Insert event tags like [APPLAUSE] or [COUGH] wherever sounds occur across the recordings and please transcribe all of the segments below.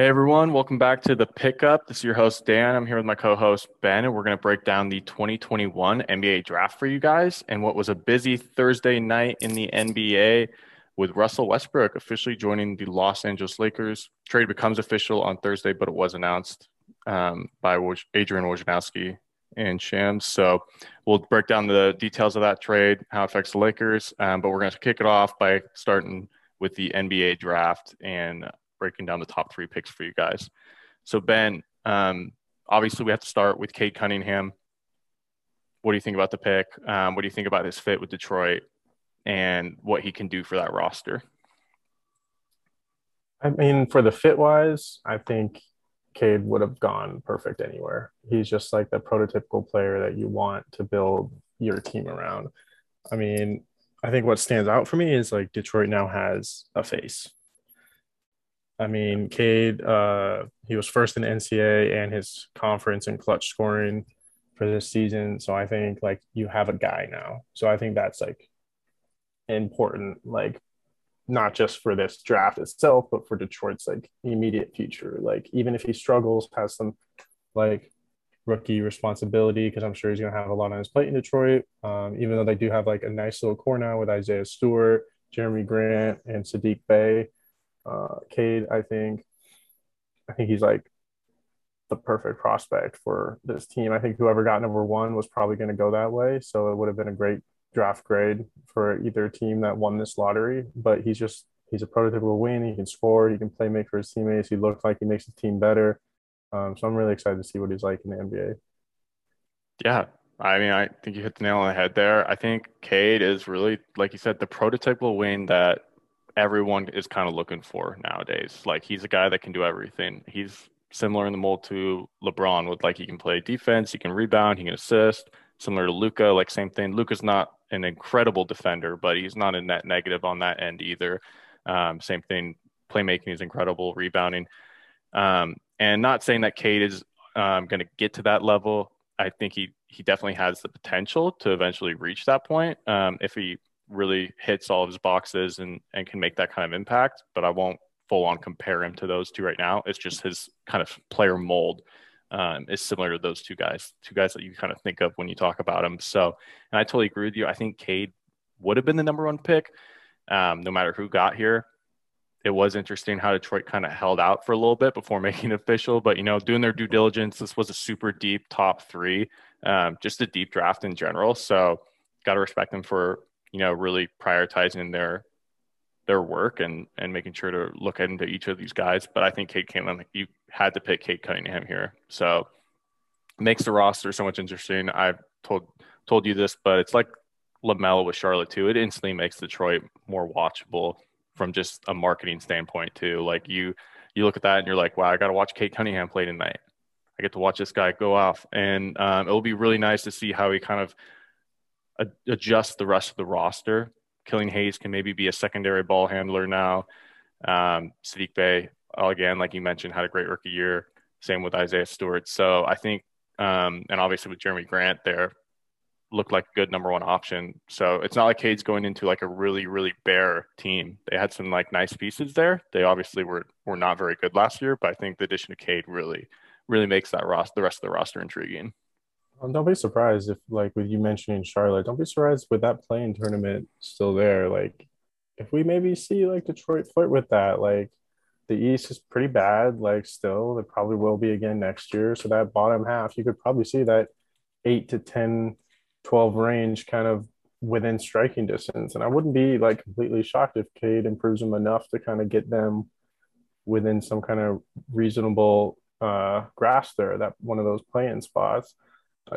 Hey everyone, welcome back to the pickup. This is your host Dan. I'm here with my co-host Ben, and we're going to break down the 2021 NBA draft for you guys and what was a busy Thursday night in the NBA with Russell Westbrook officially joining the Los Angeles Lakers. Trade becomes official on Thursday, but it was announced um, by Adrian Wojnarowski and Shams. So we'll break down the details of that trade, how it affects the Lakers. Um, but we're going to kick it off by starting with the NBA draft and breaking down the top three picks for you guys. So, Ben, um, obviously, we have to start with Cade Cunningham. What do you think about the pick? Um, what do you think about his fit with Detroit and what he can do for that roster? I mean, for the fit wise, I think Cade would have gone perfect anywhere. He's just like the prototypical player that you want to build your team around. I mean, I think what stands out for me is like Detroit now has a face. I mean, Cade, uh, he was first in NCAA and his conference in clutch scoring for this season. So I think like you have a guy now. So I think that's like important, like not just for this draft itself, but for Detroit's like immediate future. Like even if he struggles, has some like rookie responsibility because I'm sure he's gonna have a lot on his plate in Detroit. Um, even though they do have like a nice little core now with Isaiah Stewart, Jerami Grant, and Saddiq Bey uh, Cade, I think, I think he's like the perfect prospect for this team. I think whoever got number one was probably going to go that way. So it would have been a great draft grade for either team that won this lottery. But he's just, he's a prototypical win. He can score, he can play make for his teammates. He looks like he makes the team better. Um, so I'm really excited to see what he's like in the NBA. Yeah. I mean, I think you hit the nail on the head there. I think Cade is really, like you said, the prototypical win that everyone is kind of looking for nowadays. Like he's a guy that can do everything. He's similar in the mold to LeBron with like he can play defense, he can rebound, he can assist. Similar to Luka, like same thing. Luka's not an incredible defender, but he's not a net negative on that end either. Um, same thing. Playmaking is incredible, rebounding. Um, and not saying that Cade is um, going to get to that level. I think he he definitely has the potential to eventually reach that point um, if he really hits all of his boxes and and can make that kind of impact. But I won't full on compare him to those two right now. It's just his kind of player mold um, is similar to those two guys, two guys that you kind of think of when you talk about him. So, and I totally agree with you. I think Cade would have been the number one pick, um, no matter who got here. It was interesting how Detroit kind of held out for a little bit before [LAUGHS] making it official, but you know, doing their due diligence, this was a super deep top three, um, just a deep draft in general. So, got to respect them for you know, really prioritizing their their work and and making sure to look into each of these guys. But I think Cade Cunningham, you had to pick Cade Cunningham here, so makes the roster so much interesting. I've told told you this, but it's like LaMelo with Charlotte too. It instantly makes Detroit more watchable from just a marketing standpoint too. Like you you look at that and you're like, wow, I got to watch Cade Cunningham play tonight. I get to watch this guy go off, and um, it'll be really nice to see how he kind of adjust the rest of the roster. Killian Hayes can maybe be a secondary ball handler now. Um, Saddiq Bey, again, like you mentioned, had a great rookie year. Same with Isaiah Stewart. So I think, um, and obviously with Jerami Grant there, looked like a good number one option. So it's not like Cade's going into like a really, really bare team. They had some like nice pieces there. They obviously were were not very good last year, but I think the addition of Cade really, really makes that roster, the rest of the roster intriguing. Well, don't be surprised if, like, with you mentioning Charlotte, don't be surprised with that play-in tournament still there. Like, if we maybe see like Detroit flirt with that, like, the East is pretty bad. Like, still, it probably will be again next year. So that bottom half, you could probably see that eight to 10, 12 range kind of within striking distance. And I wouldn't be like completely shocked if Cade improves them enough to kind of get them within some kind of reasonable uh, grasp there, that one of those play-in spots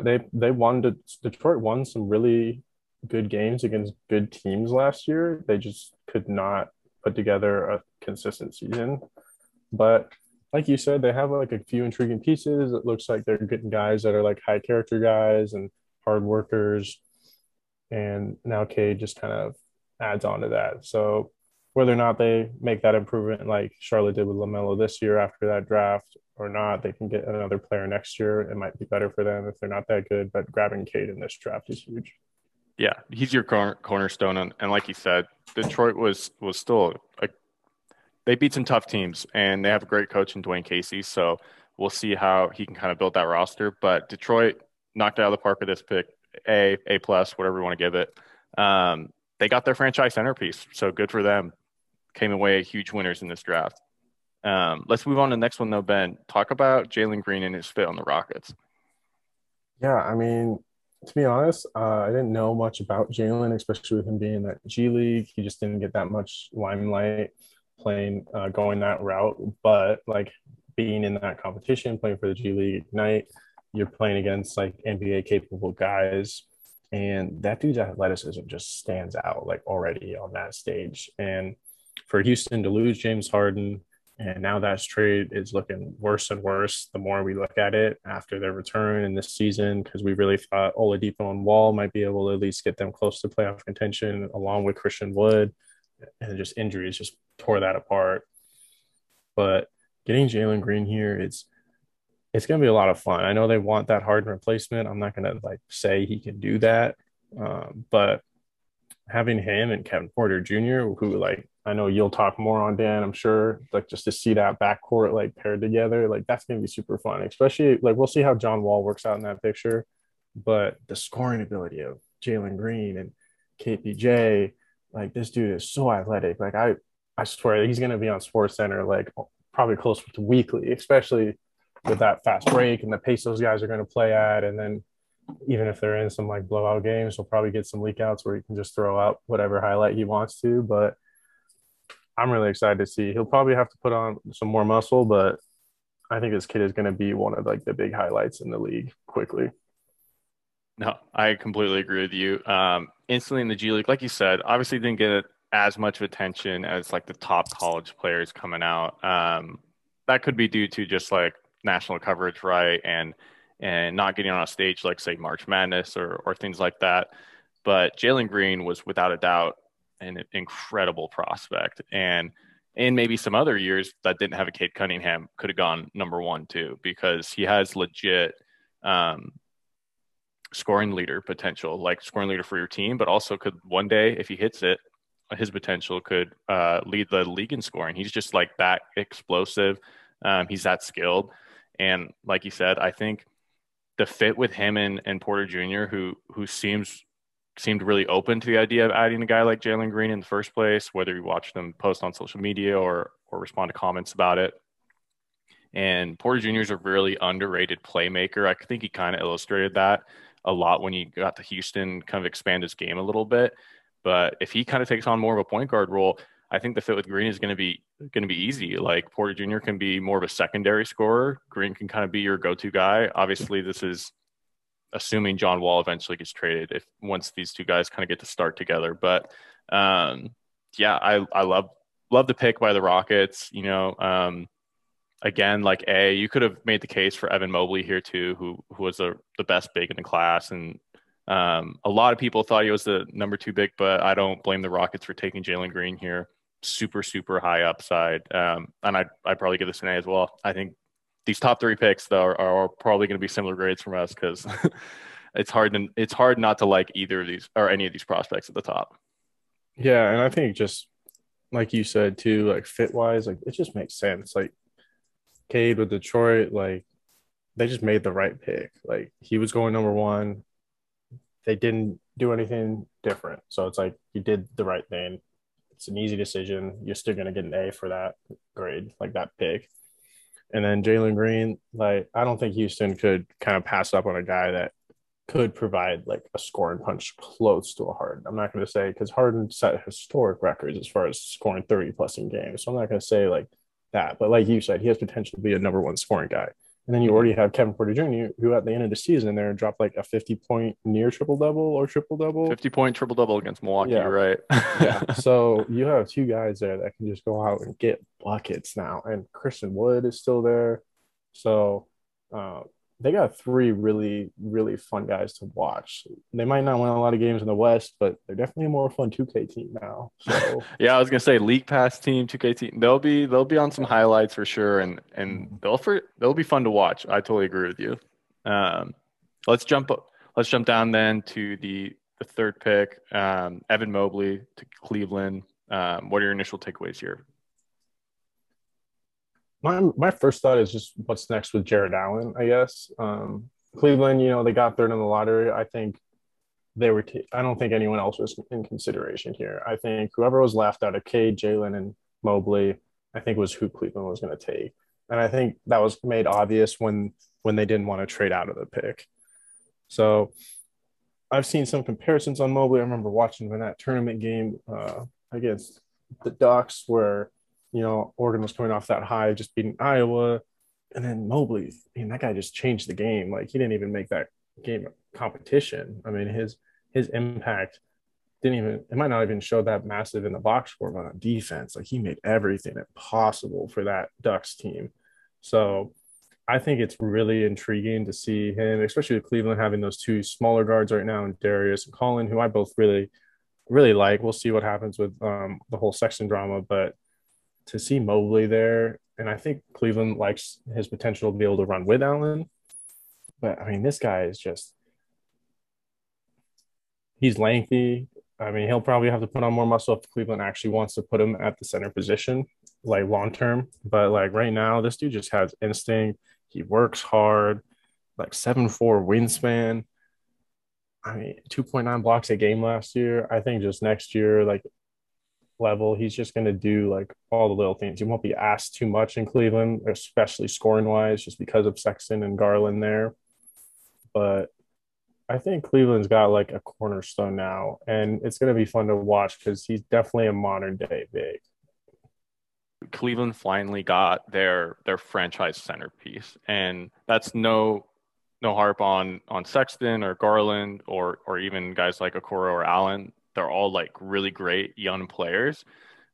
they they won to, Detroit won some really good games against good teams last year. They just could not put together a consistent season. But like you said, they have like a few intriguing pieces. It looks like they're getting guys that are like high character guys and hard workers. And now Cade just kind of adds on to that. So whether or not they make that improvement like Charlotte did with LaMelo this year after that draft or not, they can get another player next year. It might be better for them if they're not that good, but grabbing Cade in this draft is huge. Yeah, he's your corner, cornerstone, and, and like you said, Detroit was was still a they beat some tough teams, and they have a great coach in Dwane Casey. So we'll see how he can kind of build that roster. But Detroit knocked out of the park with this pick, A, A plus, whatever you want to give it. Um, they got their franchise centerpiece, so good for them. Came away huge winners in this draft. Um, let's move on to the next one, though, Ben. Talk about Jalen Green and his fit on the Rockets. Yeah, I mean, to be honest, uh, I didn't know much about Jalen, especially with him being in that G League. He just didn't get that much limelight playing, uh, going that route. But like being in that competition, playing for the G League Ignite, you're playing against like NBA capable guys. And that dude's athleticism just stands out like already on that stage. And for Houston to lose James Harden, and now that trade is looking worse and worse the more we look at it after their return in this season, because we really thought Oladipo and Wall might be able to at least get them close to playoff contention along with Christian Wood. And just injuries just tore that apart. But getting Jalen Green here, it's it's going to be a lot of fun. I know they want that Harden replacement. I'm not going to like say he can do that, um, but having him and Kevin Porter Jr., who like I know you'll talk more on Dan, I'm sure. Like just to see that backcourt like paired together, like that's gonna be super fun. Especially like we'll see how John Wall works out in that picture. But the scoring ability of Jalen Green and KPJ, like this dude is so athletic. Like I I swear he's gonna be on Sports Center like probably close to weekly, especially with that fast break and the pace those guys are gonna play at. And then even if they're in some like blowout games, he'll probably get some leakouts where he can just throw out whatever highlight he wants to. But I'm really excited to see. He'll probably have to put on some more muscle, but I think this kid is going to be one of like the big highlights in the league quickly. No, I completely agree with you. Um, instantly in the G League, like you said, obviously didn't get as much attention as like the top college players coming out. Um, that could be due to just like national coverage, right? And and not getting on a stage like say March Madness or or things like that. But Jalen Green was without a doubt an incredible prospect. And in maybe some other years that didn't have a Cade Cunningham could have gone number one too, because he has legit um, scoring leader potential, like scoring leader for your team, but also could one day, if he hits it, his potential could uh, lead the league in scoring. He's just like that explosive. Um, he's that skilled. And like you said, I think the fit with him and, and Porter Jr., who who seems seemed really open to the idea of adding a guy like Jalen Green in the first place, whether you watch them post on social media or or respond to comments about it. And Porter Jr. is a really underrated playmaker. I think he kind of illustrated that a lot when he got to Houston, kind of expand his game a little bit. But if he kind of takes on more of a point guard role, I think the fit with Green is going to be going to be easy. Like Porter Jr. can be more of a secondary scorer. Green can kind of be your go-to guy. Obviously, this is assuming John Wall eventually gets traded if once these two guys kind of get to start together. But um, yeah, I I love love the pick by the Rockets. You know, um, again, like a you could have made the case for Evan Mobley here too, who who was the the best big in the class, and um, a lot of people thought he was the number two big, but I don't blame the Rockets for taking Jalen Green here. Super super high upside, um, and I I probably give this an A as well. I think these top three picks though are, are probably going to be similar grades from us because [LAUGHS] it's hard to, it's hard not to like either of these or any of these prospects at the top. Yeah, and I think just like you said too, like fit wise, like it just makes sense. Like Cade with Detroit, like they just made the right pick. Like he was going number one. They didn't do anything different. So it's like you did the right thing. It's an easy decision. You're still gonna get an A for that grade, like that pick. And then Jalen Green, like I don't think Houston could kind of pass up on a guy that could provide like a scoring punch close to a Harden. I'm not going to say because Harden set historic records as far as scoring 30 plus in games. So I'm not going to say like that. But like you said, he has potential to be a number one scoring guy. And then you already have Kevin Porter Jr., who at the end of the season there dropped like a 50 point near triple double or triple double. 50 point triple double against Milwaukee, yeah. right? yeah. [LAUGHS] So you have two guys there that can just go out and get buckets now. And Christian Wood is still there. So uh, they got three really, really fun guys to watch. They might not win a lot of games in the West, but they're definitely a more fun 2K team now. So [LAUGHS] yeah, I was gonna say League Pass team, 2K team. They'll be they'll be on some highlights for sure, and and mm-hmm. they'll for they'll be fun to watch. I totally agree with you. Um, let's jump let's jump down then to the the third pick, um, Evan Mobley to Cleveland. Um, what are your initial takeaways here? My my first thought is just what's next with Jarrett Allen. I guess um, Cleveland, you know, they got third in the lottery. I think they were. I don't think anyone else was in consideration here. I think whoever was left out of Cade, Jalen, and Mobley, I think was who Cleveland was going to take, and I think that was made obvious when when they didn't want to trade out of the pick. So I've seen some comparisons on Mobley. I remember watching in that tournament game uh, against the Ducks where you know Oregon was coming off that high, just beating Iowa, and then Mobley. I mean, that guy just changed the game. Like he didn't even make that game competition. I mean, his his impact didn't even it might not even show that massive in the box score, but on defense, like he made everything possible for that Ducks team. So I think it's really intriguing to see him, especially with Cleveland having those two smaller guards right now, and Darius and Collin, who I both really, really like. We'll see what happens with um, the whole Sexton drama, but to see Mobley there, and I think Cleveland likes his potential to be able to run with Allen. But I mean, this guy is just he's lengthy. I mean, he'll probably have to put on more muscle if Cleveland actually wants to put him at the center position, like long term. But like right now, this dude just has instinct. He works hard, like seven four wingspan. I mean, two point nine blocks a game last year. I think just next year, like level, he's just going to do like all the little things. He won't be asked too much in Cleveland, especially scoring wise, just because of Sexton and Garland there. But I think Cleveland's got like a cornerstone now, and it's going to be fun to watch because he's definitely a modern day big. Cleveland finally got their their franchise centerpiece, and that's no no harp on on Sexton or Garland or or even guys like Okoro or Allen. They're all like really great young players.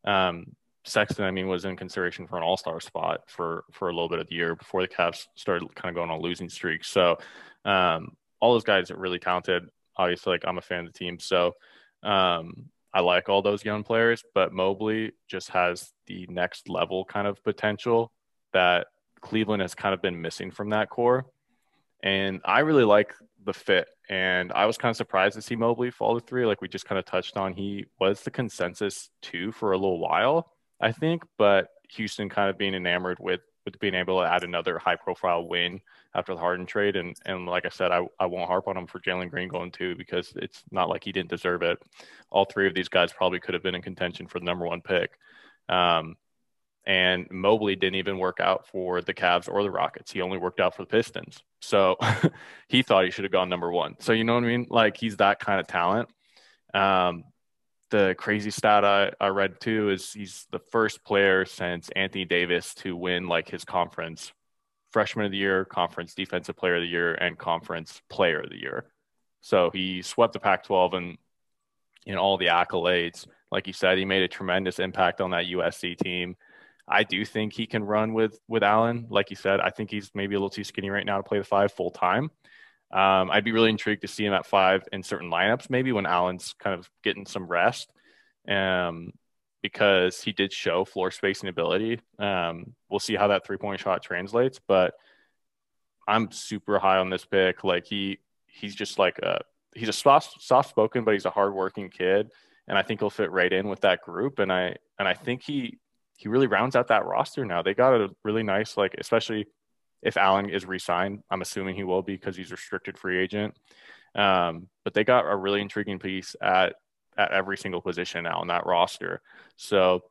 Um, Sexton, I mean, was in consideration for an All Star spot for for a little bit of the year before the Cavs started kind of going on losing streaks. So um, all those guys are really talented. Obviously, like I'm a fan of the team, so um, I like all those young players. But Mobley just has the next level kind of potential that Cleveland has kind of been missing from that core. And I really like the fit. And I was kind of surprised to see Mobley fall to three. Like we just kind of touched on, he was the consensus two for a little while, I think. But Houston kind of being enamored with with being able to add another high profile win after the Harden trade. And and like I said, I, I won't harp on him for Jalen Green going too because it's not like he didn't deserve it. All three of these guys probably could have been in contention for the number one pick. Um, and Mobley didn't even work out for the Cavs or the Rockets. He only worked out for the Pistons. So [LAUGHS] he thought he should have gone number one. So you know what I mean? Like he's that kind of talent. Um, the crazy stat I, I read too is he's the first player since Anthony Davis to win like his conference freshman of the year, conference defensive player of the year, and conference player of the year. So he swept the Pac 12 and know all the accolades. Like you said, he made a tremendous impact on that USC team. I do think he can run with with Allen. Like you said, I think he's maybe a little too skinny right now to play the five full time. Um, I'd be really intrigued to see him at five in certain lineups, maybe when Allen's kind of getting some rest. Um, because he did show floor spacing ability. Um, we'll see how that three point shot translates, but I'm super high on this pick. Like he he's just like a he's a soft soft spoken, but he's a hardworking kid, and I think he'll fit right in with that group. And I and I think he he really rounds out that roster now. They got a really nice like especially if Allen is re-signed. I'm assuming he will be because he's a restricted free agent. Um, but they got a really intriguing piece at at every single position now on that roster. So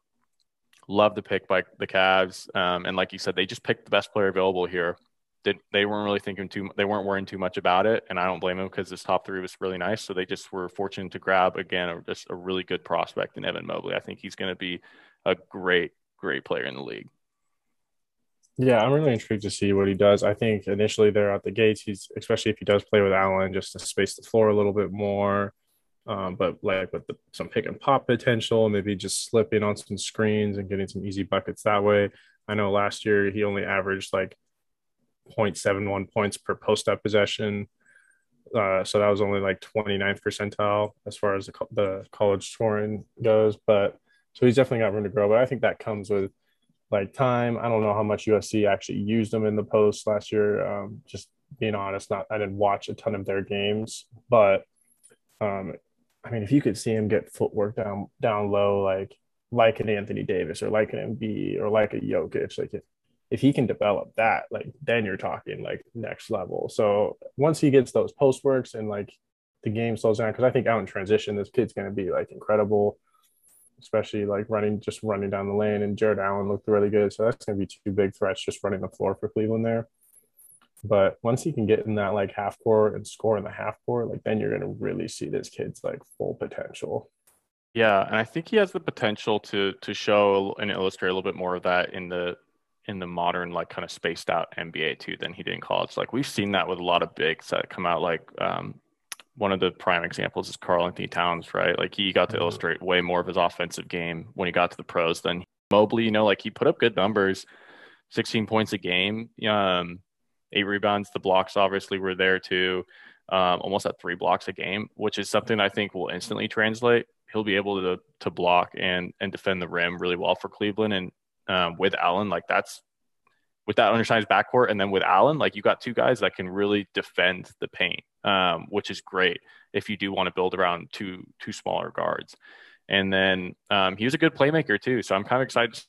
love the pick by the Cavs. Um, and like you said, they just picked the best player available here. They, they weren't really thinking too, they weren't worrying too much about it. And I don't blame them because this top three was really nice. So they just were fortunate to grab again, a, just a really good prospect in Evan Mobley. I think he's going to be a great, great player in the league. Yeah, I'm really intrigued to see what he does. I think initially there out the gates, he's especially if he does play with Allen, just to space the floor a little bit more, um, but like with the, some pick and pop potential, maybe just slipping on some screens and getting some easy buckets that way. I know last year he only averaged like 0.71 points per post up possession. Uh, so that was only like 29th percentile as far as the, the college scoring goes. But so he's definitely got room to grow. But I think that comes with like time. I don't know how much USC actually used him in the post last year. Um, just being honest, not I didn't watch a ton of their games, but um, I mean, if you could see him get footwork down down low, like like an Anthony Davis or like an Embiid or like a Jokic, like if, if he can develop that, like then you're talking like next level. So once he gets those post works and like the game slows down, because I think out in transition, this kid's going to be like incredible, especially like running just running down the lane. And Jarrett Allen looked really good, so that's going to be two big threats just running the floor for Cleveland there. But once he can get in that like half court and score in the half court, like then you're going to really see this kid's like full potential. Yeah, and I think he has the potential to to show and illustrate a little bit more of that in the in the modern like kind of spaced out NBA too than he did in college. Like we've seen that with a lot of bigs that come out. Like um, one of the prime examples is Karl-Anthony Towns, right? Like he got to mm-hmm. illustrate way more of his offensive game when he got to the pros than Mobley. You know, like he put up good numbers, 16 points a game, um, eight rebounds. The blocks obviously were there too. Um, almost at three blocks a game, which is something I think will instantly translate. He'll be able to to block and and defend the rim really well for Cleveland, and um, with Allen. Like that's with that undersized backcourt, and then with Allen, like you got two guys that can really defend the paint, um, which is great if you do want to build around two two smaller guards. And then um, he was a good playmaker too, so I'm kind of excited. To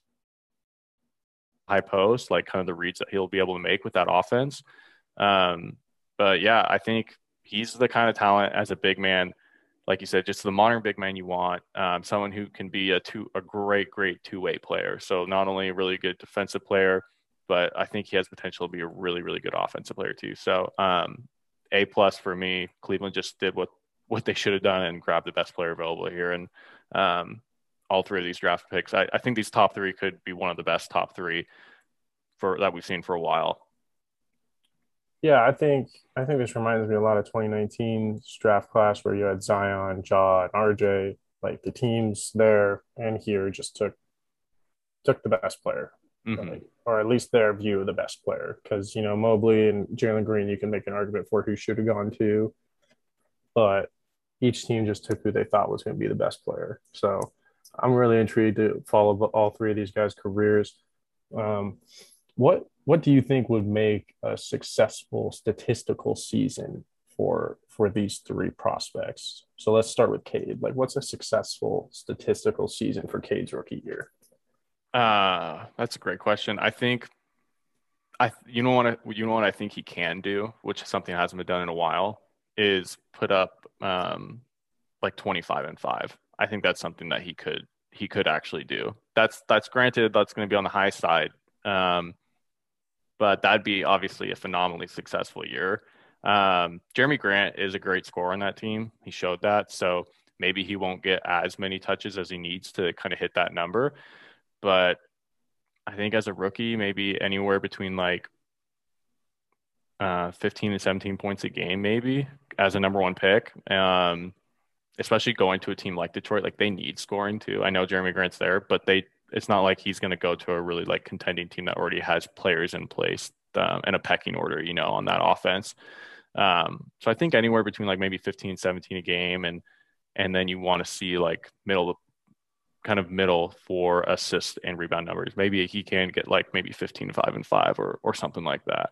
high post, like kind of the reads that he'll be able to make with that offense. Um, but yeah, I think he's the kind of talent as a big man like you said, just the modern big man you want, um, someone who can be a two a great great two way player. So not only a really good defensive player, but I think he has potential to be a really really good offensive player too. So um, a plus for me. Cleveland just did what what they should have done and grabbed the best player available here. And um, all three of these draft picks, I, I think these top three could be one of the best top three for that we've seen for a while. Yeah, I think I think this reminds me a lot of 2019 draft class where you had Zion, Ja, and RJ. Like the teams there and here just took took the best player, mm-hmm. or at least their view of the best player. Because you know Mobley and Jalen Green, you can make an argument for who should have gone to, but each team just took who they thought was going to be the best player. So I'm really intrigued to follow all three of these guys' careers. Um, what what do you think would make a successful statistical season for for these three prospects? So let's start with Cade. Like, what's a successful statistical season for Cade's rookie year? Uh, that's a great question. I think I you know what I, you know what I think he can do, which is something hasn't been done in a while, is put up um like 25 and 5. I think that's something that he could he could actually do. That's that's granted that's going to be on the high side. Um but that'd be obviously a phenomenally successful year. Um, Jerami Grant is a great scorer on that team. He showed that. So maybe he won't get as many touches as he needs to kind of hit that number. But I think as a rookie, maybe anywhere between like uh, 15 and 17 points a game, maybe as a number one pick. Um, especially going to a team like Detroit, like they need scoring too. I know Jerami Grant's there, but they it's not like he's going to go to a really like contending team that already has players in place um, and a pecking order, you know, on that offense. Um, so I think anywhere between like maybe 15, 17 a game, and and then you want to see like middle, kind of middle for assist and rebound numbers. Maybe he can get like maybe 15, five and five or or something like that.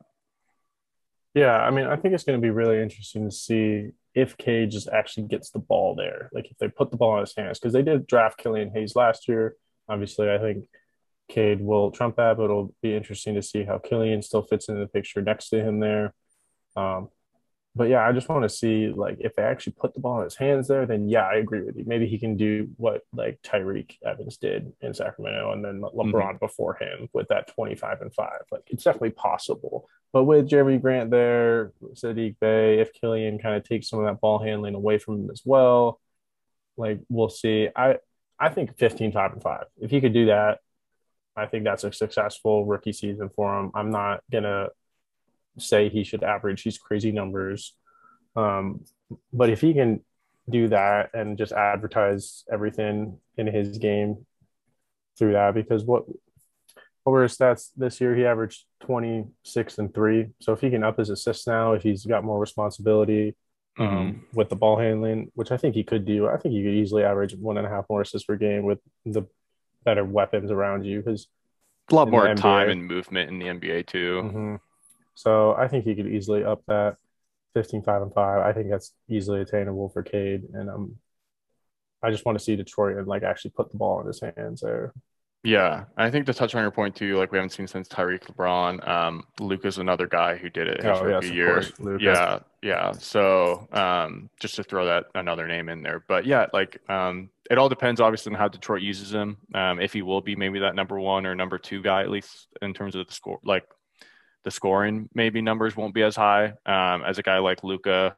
Yeah, I mean, I think it's going to be really interesting to see if Cade just actually gets the ball there. Like if they put the ball in his hands, because they did draft Killian Hayes last year obviously, I think Cade will trump that, but it'll be interesting to see how Killian still fits into the picture next to him there. Um, but yeah, I just want to see like if they actually put the ball in his hands there, then yeah, I agree with you. Maybe he can do what like Tyreke Evans did in Sacramento and then LeBron mm-hmm. before him with that 25 and 5. Like it's definitely possible. But with Jerami Grant there, Saddiq Bey, if Killian kind of takes some of that ball handling away from him as well, like we'll see. I I think 15, 5, and 5. If he could do that, I think that's a successful rookie season for him. I'm not to say he should average these crazy numbers. Um, but if he can do that and just advertise everything in his game through that, because what over his stats this year, he averaged 26 and three. So if he can up his assists now, if he's got more responsibility, mm-hmm. um, with the ball handling, which I think he could do. I think he could easily average one and a half more assists per game with the better weapons around you because a lot more time and movement in the NBA too. Mm-hmm. So I think he could easily up that 15, 5, and 5. I think that's easily attainable for Cade. And um, I just want to see Detroit and like actually put the ball in his hands there. Yeah, I think to touch on your point too, like we haven't seen since Tyreke LeBron. Um, Luka's another guy who did it his Oh rookie yes, year. course, Yeah, yeah. So um, just to throw that another name in there, but yeah, like um, it all depends obviously on how Detroit uses him. Um, if he will be maybe that number one or number two guy at least in terms of the score, like the scoring, maybe numbers won't be as high um, as a guy like Luka.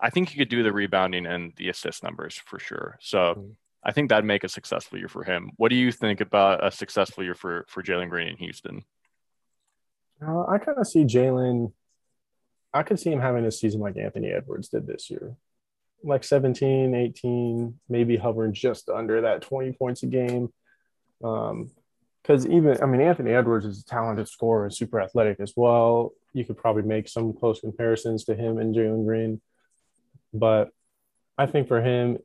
I think he could do the rebounding and the assist numbers for sure. So. Mhm. I think that'd make a successful year for him. What do you think about a successful year for for Jalen Green in Houston? Uh, I kind of see Jalen. I could see him having a season like Anthony Edwards did this year, like 17, 18, maybe hovering just under that 20 points a game. Um, because even I mean Anthony Edwards is a talented scorer and super athletic as well. You could probably make some close comparisons to him and Jalen Green, but I think for him,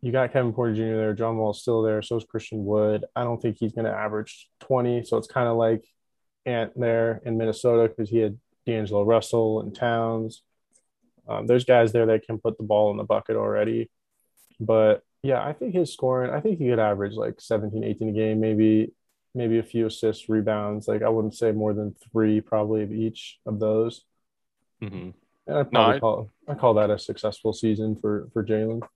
you got Kevin Porter Jr. there, John still there, so is Christian Wood. I don't think he's going to average 20, so it's kind of like Ant there in Minnesota because he had D'Angelo Russell and Towns. Um, there's guys there that can put the ball in the bucket already, but yeah, I think his scoring, I think he could average like 17, 18 a game, maybe maybe a few assists, rebounds. Like I wouldn't say more than three probably of each of those. hmm And I No, probably I, call I call that a successful season for for Jalen.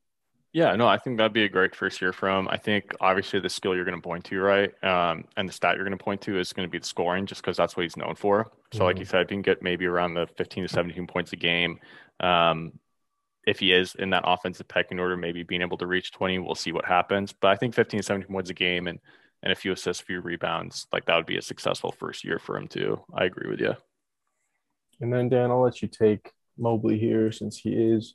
yeah, no, I think that'd be a great first year for him. I think obviously the skill you're going to point to, right, um, and the stat you're going to point to is going to be the scoring, just because that's what he's known for. So, like you said, if he can get maybe around the 15 to 17 points a game, um, if he is in that offensive pecking order, maybe being able to reach 20, we'll see what happens. But I think 15 to 17 points a game and and a few assists, few rebounds, like that would be a successful first year for him too. I agree with you. And then Dan, I'll let you take Mobley here since he is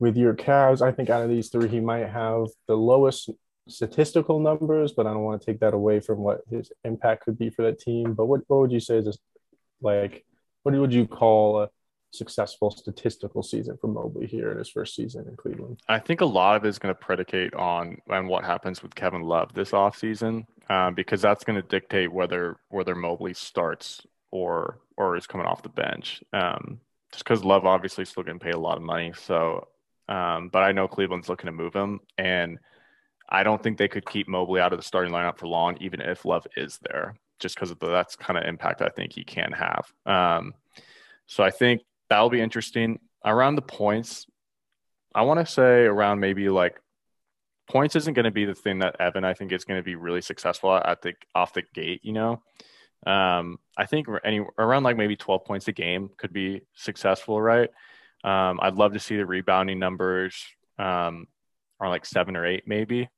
with your Cavs. I think out of these three, he might have the lowest statistical numbers, but I don't want to take that away from what his impact could be for that team. But what, what would you say is this, like what would you call a successful statistical season for Mobley here in his first season in Cleveland? I think a lot of it is going to predicate on on what happens with Kevin Love this offseason, um, because that's going to dictate whether whether Mobley starts or or is coming off the bench. Um, just because Love obviously still getting paid a lot of money, so um, but I know Cleveland's looking to move him, and I don't think they could keep Mobley out of the starting lineup for long, even if Love is there, just because of the that's kind of impact I think he can have. Um, so I think that'll be interesting. Around the points, I want to say around maybe like points isn't going to be the thing that Evan I think is going to be really successful at the off the gate. You know, um, I think any around like maybe 12 points a game could be successful, right? Um, I'd love to see the rebounding numbers um, are like seven or eight maybe,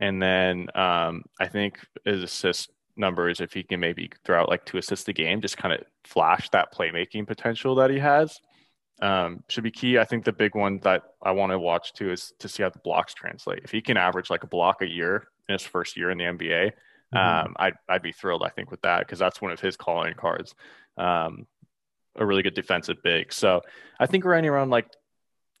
and then um, I think his assist numbers if he can maybe throw out like two assists a game, just kind of flash that playmaking potential that he has um, should be key. I think the big one that I want to watch too is to see how the blocks translate. If he can average like a block a year in his first year in the NBA, Mhm. um, I'd, I'd be thrilled, I think, with that because that's one of his calling cards. Um, a really good defensive big. So I think running around like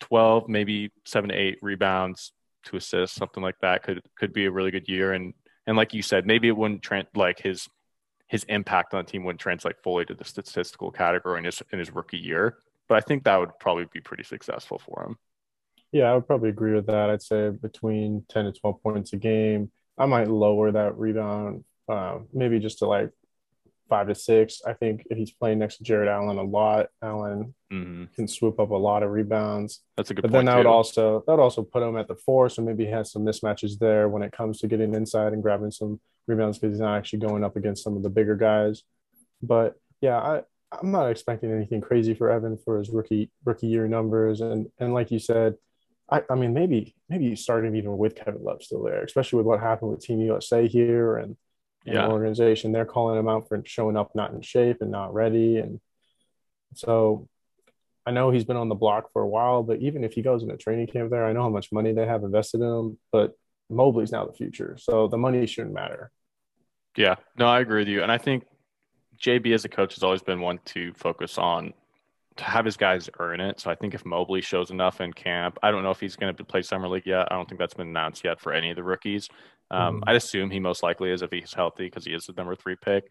12, maybe seven to eight rebounds, two assists, something like that could could be a really good year. And and like you said, maybe it wouldn't like his his impact on the team wouldn't translate fully to the statistical category in his in his rookie year. But I think that would probably be pretty successful for him. Yeah, I would probably agree with that. I'd say between 10 to 12 points a game. I might lower that rebound, uh, maybe just to like five to six. I think if he's playing next to Jarrett Allen a lot, Allen hmm can swoop up a lot of rebounds. That's a good point. But then that would also that would also put him at the four, so maybe he has some mismatches there when it comes to getting inside and grabbing some rebounds because he's not actually going up against some of the bigger guys. But yeah, I I'm not expecting anything crazy for Evan for his rookie rookie year numbers, and and like you said, I I mean maybe maybe you starting even with Kevin Love still there, especially with what happened with Team USA here and Yeah. organization, they're calling him out for showing up not in shape and not ready, and so I know he's been on the block for a while, but even if he goes in a training camp there, I know how much money they have invested in him. But Mobley's now the future, so the money shouldn't matter. Yeah, no, I agree with you. And I think JB as a coach has always been one to focus on to have his guys earn it. So I think if Mobley shows enough in camp, I don't know if he's going to play summer league yet. I don't think that's been announced yet for any of the rookies. Um, Mhm. I'd assume he most likely is if he's healthy because he is the number three pick.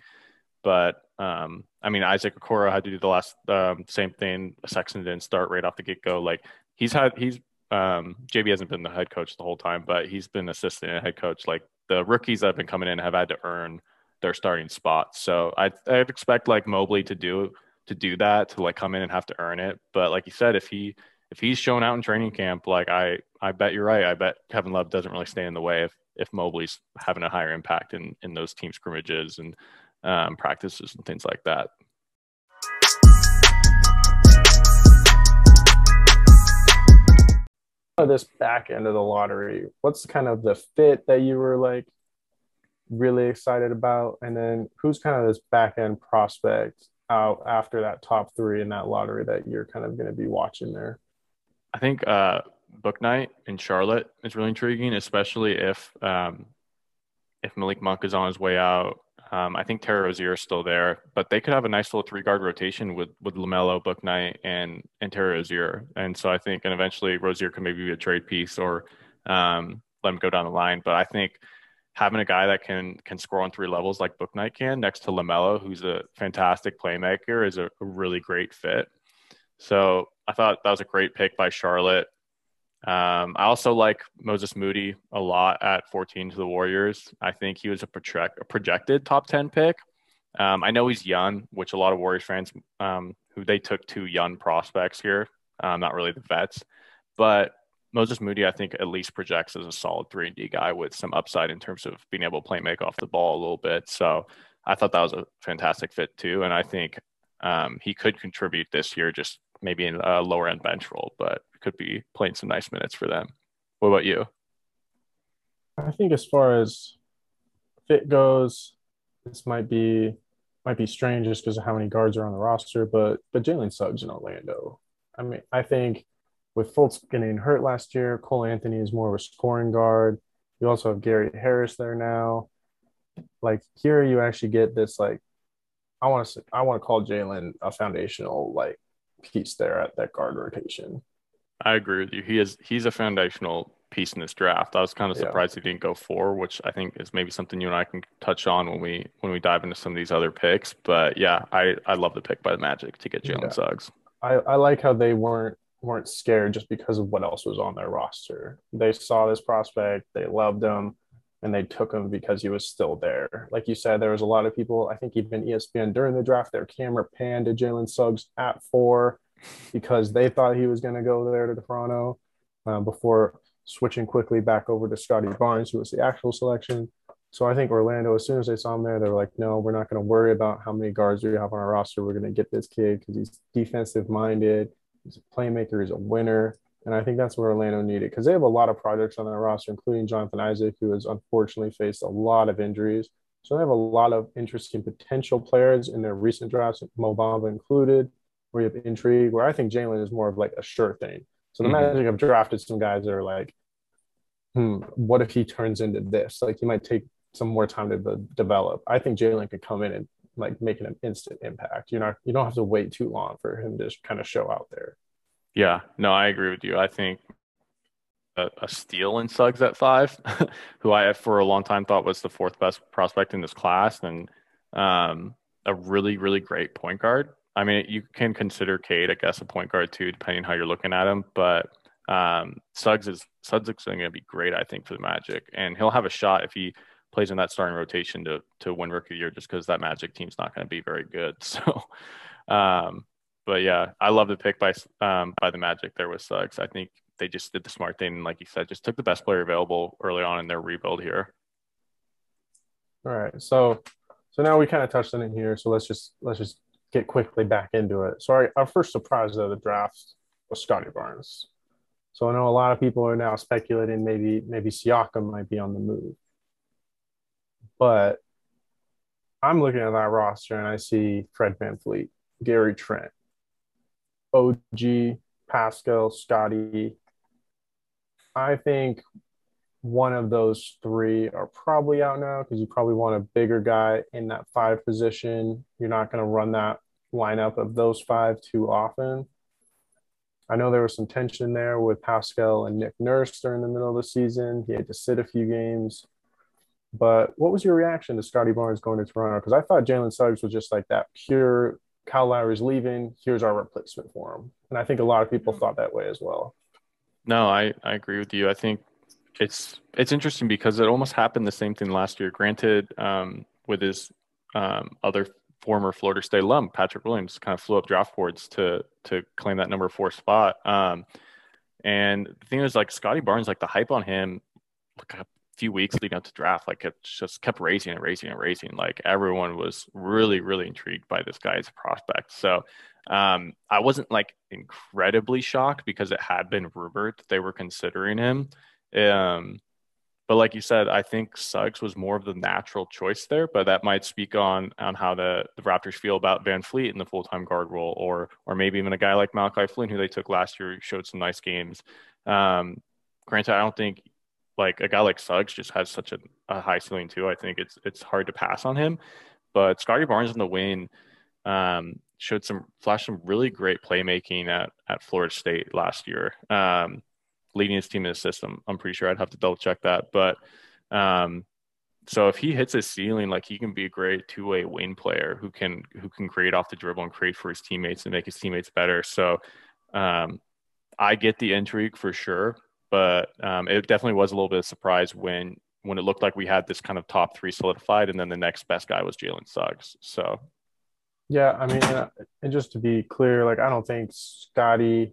But um, I mean, Isaac Okoro had to do the last um, same thing. Sexton didn't start right off the get go. Like he's had he's um, JB hasn't been the head coach the whole time, but he's been assistant head coach. Like the rookies that have been coming in have had to earn their starting spots. So I I'd expect like Mobley to do to do that to like come in and have to earn it. But like you said, if he if he's shown out in training camp, like I I bet you're right. I bet Kevin Love doesn't really stay in the way if if Mobley's having a higher impact in in those team scrimmages and um, practices and things like that. This back end of the lottery, what's kind of the fit that you were like really excited about, and then who's kind of this back end prospect out after that top three in that lottery that you're kind of going to be watching there? I think uh, Bouknight in Charlotte is really intriguing, especially if um, if Malik Monk is on his way out. Um, I think Terry Rozier is still there, but they could have a nice little three guard rotation with with Lamelo, Bouknight, and and Terry Rozier. And so I think, and eventually Rozier could maybe be a trade piece or um, let him go down the line. But I think having a guy that can can score on three levels like Bouknight can next to Lamelo, who's a fantastic playmaker, is a really great fit. So I thought that was a great pick by Charlotte. Um, I also like Moses Moody a lot at 14 to the Warriors. I think he was a, project, a projected top 10 pick. Um, I know he's young, which a lot of Warriors fans um, who they took two young prospects here, um, not really the vets, but Moses Moody, I think, at least projects as a solid three and D guy with some upside in terms of being able to play make off the ball a little bit. So I thought that was a fantastic fit too, and I think um, he could contribute this year, just maybe in a lower end bench role, but could be playing some nice minutes for them. What about you? I think as far as fit goes, this might be might be strange just because of how many guards are on the roster, but but Jalen Suggs in Orlando. I mean, I think with Fultz getting hurt last year, Cole Anthony is more of a scoring guard. You also have Gary Harris there now. Like here, you actually get this like I want to I want to call Jalen a foundational like piece there at that guard rotation. I agree with you. He is he's a foundational piece in this draft. I was kind of surprised yeah. he didn't go four, which I think is maybe something you and I can touch on when we when we dive into some of these other picks. But yeah, I I love the pick by the Magic to get Jalen yeah. Suggs. I, I like how they weren't weren't scared just because of what else was on their roster. They saw this prospect, they loved him, and they took him because he was still there. Like you said, there was a lot of people, I think even ESPN during the draft, their camera panned to Jalen Suggs at four because they thought he was going to go there to Toronto uh, before switching quickly back over to Scottie Barnes, who was the actual selection. So I think Orlando, as soon as they saw him there, they were like, no, we're not going to worry about how many guards we have on our roster. We're going to get this kid because he's defensive minded. He's a playmaker. He's a winner. And I think that's what Orlando needed because they have a lot of projects on their roster, including Jonathan Isaac, who has unfortunately faced a lot of injuries. So they have a lot of interesting potential players in their recent drafts, Mo Bamba included, where you have intrigue, where I think Jalen is more of like a sure thing. So the mm-hmm. Magic have drafted some guys that are like, hmm, what if he turns into this? Like he might take some more time to be- develop. I think Jalen could come in and like making an instant impact. You're not you don't have to wait too long for him to kind of show out there. Yeah, no, I agree with you. I think a, a steal in Suggs at five, [LAUGHS] who I for a long time thought was the fourth best prospect in this class, and um, a really really great point guard. I mean, you can consider Cade, I guess, a point guard too, depending how you're looking at him. But um, Suggs is Suggs is going to be great, I think, for the Magic, and he'll have a shot if he plays in that starting rotation to to win rookie of the year just because that Magic team's not going to be very good. [LAUGHS] So, um, but yeah, I love the pick by um, by the Magic there with Suggs. I think they just did the smart thing, and like you said, just took the best player available early on in their rebuild here. All right, so so now we kind of touched on it here. So let's just let's just get quickly back into it. So our, our first surprise of the draft was Scottie Barnes. So I know a lot of people are now speculating maybe maybe Siakam might be on the move. But I'm looking at that roster and I see Fred VanVleet, Gary Trent, OG, Pascal, Scottie. I think one of those three are probably out now because you probably want a bigger guy in that five position. You're not going to run that lineup of those five too often. I know there was some tension there with Pascal and Nick Nurse during the middle of the season. He had to sit a few games. But what was your reaction to Scottie Barnes going to Toronto? Because I thought Jalen Suggs was just like that pure Kyle Lowry's leaving. Here's our replacement for him. And I think a lot of people thought that way as well. No, I, I agree with you. I think it's it's interesting because it almost happened the same thing last year. Granted, um, with his um, other former Florida State alum, Patrick Williams, kind of flew up draft boards to to claim that number four spot. Um, and the thing is, like Scottie Barnes, like the hype on him, like a few weeks leading up to draft, like it just kept raising and raising and raising. Like everyone was really, really intrigued by this guy's prospect. So um, I wasn't like incredibly shocked because it had been rumored that they were considering him. Um, but like you said, I think Suggs was more of the natural choice there, but that might speak on on how the, the Raptors feel about VanVleet in the full time guard role, or or maybe even a guy like Malachi Flynn, who they took last year, showed some nice games. Um, granted, I don't think like a guy like Suggs just has such a, a high ceiling too. I think it's it's hard to pass on him. But Scottie Barnes in the win um, showed some flashed some really great playmaking at at Florida State last year. Um, leading his team in the system. I'm pretty sure I'd have to double check that. But um, so if he hits his ceiling, like he can be a great two way wing player who can who can create off the dribble and create for his teammates and make his teammates better. So um, I get the intrigue for sure, but um, it definitely was a little bit of surprise when when it looked like we had this kind of top three solidified, and then the next best guy was Jalen Suggs. So. Yeah, I mean, uh, and just to be clear, like I don't think Scottie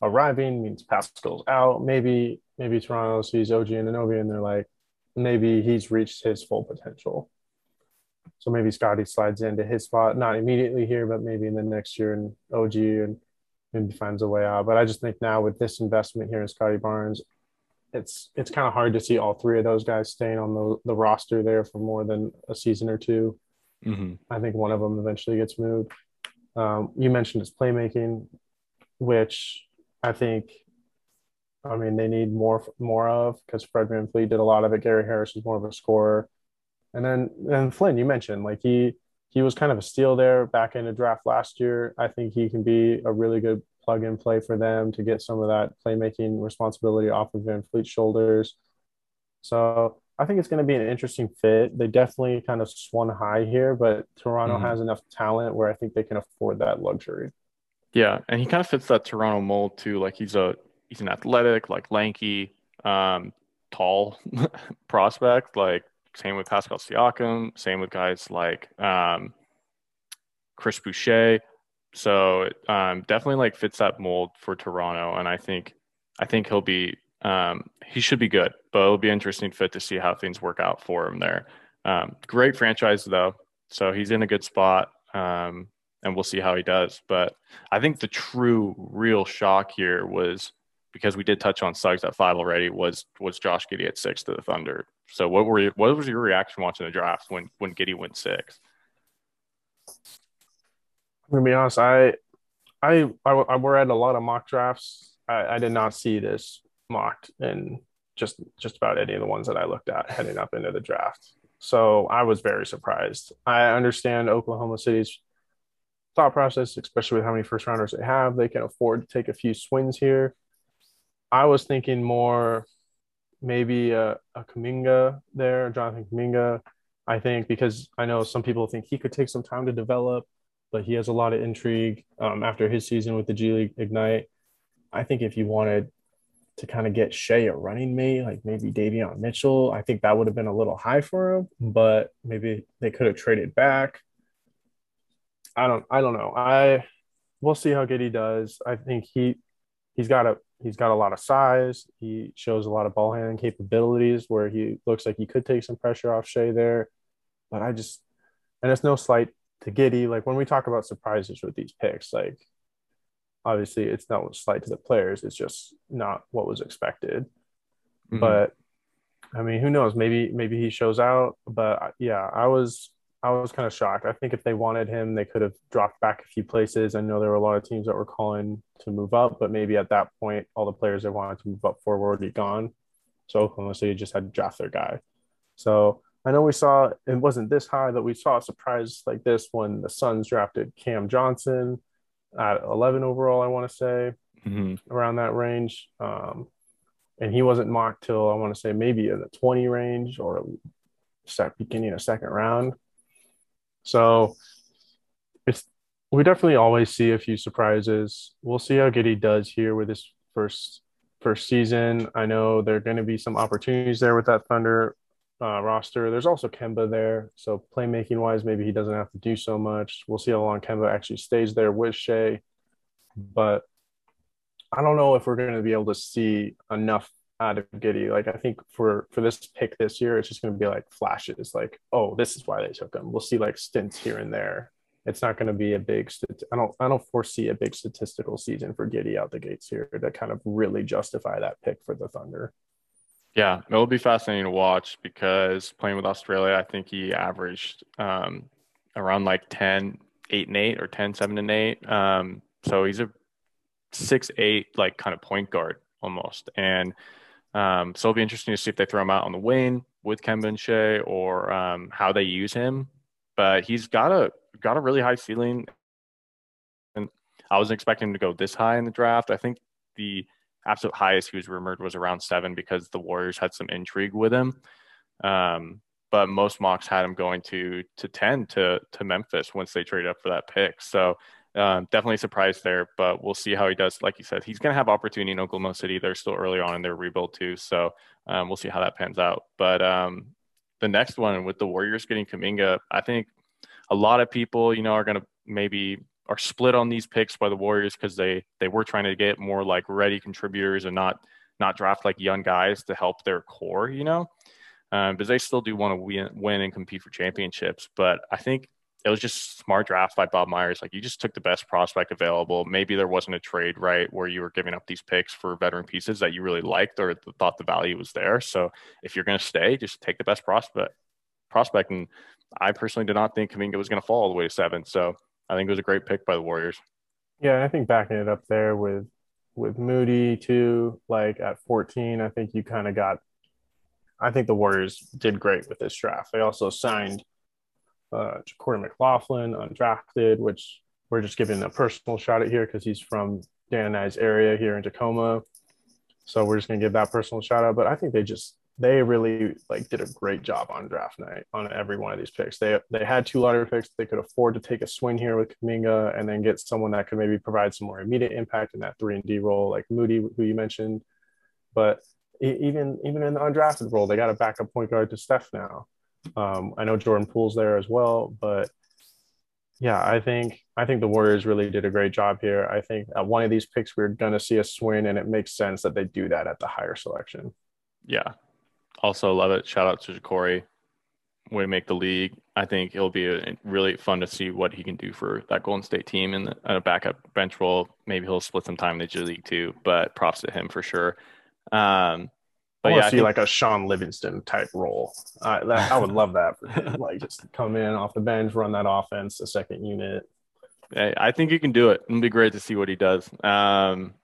arriving means Pascal's out. Maybe maybe Toronto sees OG Anunoby and they're like, maybe he's reached his full potential. So maybe Scottie slides into his spot, not immediately here, but maybe in the next year and OG and maybe finds a way out. But I just think now with this investment here in Scottie Barnes, it's it's kind of hard to see all three of those guys staying on the, the roster there for more than a season or 2 mm-hmm. I think one of them eventually gets moved. Um, you mentioned his playmaking, which I think, I mean, they need more more of because Fred VanVleet did a lot of it. Gary Harris is more of a scorer, and then and Flynn, you mentioned like he he was kind of a steal there back in the draft last year. I think he can be a really good plug and play for them to get some of that playmaking responsibility off of VanVleet's shoulders. So I think it's going to be an interesting fit. They definitely kind of swung high here, but Toronto mm-hmm. has enough talent where I think they can afford that luxury. Yeah, and he kind of fits that Toronto mold too. Like he's a he's an athletic, like lanky, um, tall [LAUGHS] prospect. Like same with Pascal Siakam, same with guys like um, Chris Boucher. So um, definitely like fits that mold for Toronto, and I think I think he'll be um, he should be good, but it'll be interesting fit to see how things work out for him there. Um, great franchise though, so he's in a good spot. Um, and we'll see how he does. But I think the true, real shock here was because we did touch on Suggs at five already. Was was Josh Giddey at six to the Thunder? So what were you, what was your reaction watching the draft when when Giddey went six? I'm gonna be honest. I I I, I we're at a lot of mock drafts. I, I did not see this mocked in just just about any of the ones that I looked at heading up into the draft. So I was very surprised. I understand Oklahoma City's thought process, especially with how many first rounders they have. They can afford to take a few swings here. I was thinking more maybe a, a Kuminga there, Jonathan Kuminga. I think because I know some people think he could take some time to develop, but he has a lot of intrigue um, after his season with the G League Ignite. I think if you wanted to kind of get Shai a running mate, like maybe Davion Mitchell, I think that would have been a little high for him, but maybe they could have traded back. I don't I don't know. I we'll see how good he does. I think he he's got a he's got a lot of size. He shows a lot of ball handling capabilities where he looks like he could take some pressure off Shai there. But I just and it's no slight to Giddey. Like when we talk about surprises with these picks, like obviously it's no slight to the players. It's just not what was expected. Mm-hmm. But I mean, who knows? Maybe maybe he shows out. But yeah, I was I was kind of shocked. I think if they wanted him, they could have dropped back a few places. I know there were a lot of teams that were calling to move up, but maybe at that point, all the players that wanted to move up forward were already gone. So Oklahoma City just had to draft their guy. So I know we saw it wasn't this high that we saw a surprise like this when the Suns drafted Cam Johnson at 11 overall, I want to say, mm-hmm. around that range. Um, and he wasn't mocked till I want to say maybe in the 20 range or beginning of second round. So it's we definitely always see a few surprises. We'll see how Giddey does here with his first first season. I know there are going to be some opportunities there with that Thunder uh, roster. There's also Kemba there, so playmaking wise, maybe he doesn't have to do so much. We'll see how long Kemba actually stays there with Shai, but I don't know if we're going to be able to see enough out of Giddey. Like I think for for this pick this year, it's just going to be like flashes, like oh, this is why they took him. We'll see like stints here and there. It's not going to be a big. I don't. I don't foresee a big statistical season for Giddey out the gates here to kind of really justify that pick for the Thunder. Yeah, it will be fascinating to watch because playing with Australia, I think he averaged um, around like 10, 8 and 8 or 10, 7 and 8. Um, so he's a six eight like kind of point guard almost. And um, so it'll be interesting to see if they throw him out on the wing with Kemba Shai or um, how they use him. But he's got a got a really high ceiling, and I wasn't expecting him to go this high in the draft. I think the absolute highest he was rumored was around seven because the Warriors had some intrigue with him. Um, but most mocks had him going to to ten to to Memphis once they traded up for that pick. So um, definitely surprised there, but we'll see how he does. Like you said, he's going to have opportunity in Oklahoma City. They're still early on in their rebuild too, so um, we'll see how that pans out. But um, the next one with the Warriors getting Kuminga, I think a lot of people, you know, are going to maybe are split on these picks by the Warriors because they they were trying to get more like ready contributors and not not draft like young guys to help their core, you know, um, because they still do want to win, win and compete for championships. But I think it was just smart draft by Bob Myers. Like you just took the best prospect available. Maybe there wasn't a trade right where you were giving up these picks for veteran pieces that you really liked or thought the value was there. So if you're going to stay, just take the best prospect. Prospect, and I personally did not think Kuminga was going to fall all the way to seven. So I think it was a great pick by the Warriors. Yeah, I think backing it up there with with Moody too, like at 14, I think you kind of got. I think the Warriors did great with this draft. They also signed uh, Corey McLaughlin, undrafted, which we're just giving a personal shout out here because he's from Dan and I's area here in Tacoma. So we're just gonna give that personal shout out. But I think they just they really like did a great job on draft night on every one of these picks. They they had two lottery picks. They could afford to take a swing here with Kuminga and then get someone that could maybe provide some more immediate impact in that three and D role, like Moody, who you mentioned. But even even in the undrafted role, they got a backup point guard to Steph now. Um, I know Jordan Poole's there as well, but yeah, I think I think the Warriors really did a great job here. I think at one of these picks we're to see a swing, and it makes sense that they do that at the higher selection. Yeah, also love it. Shout out to Corey. Way to make the league. I think it'll be a, really fun to see what he can do for that Golden State team in a backup bench role. Maybe he'll split some time in the G League too. But props to him for sure. Um, but I yeah, see think... like a Shaun Livingston type role. Uh, that, I would love that like just come in off the bench, run that offense, a second unit. I think he can do it. It'd be great to see what he does. Um,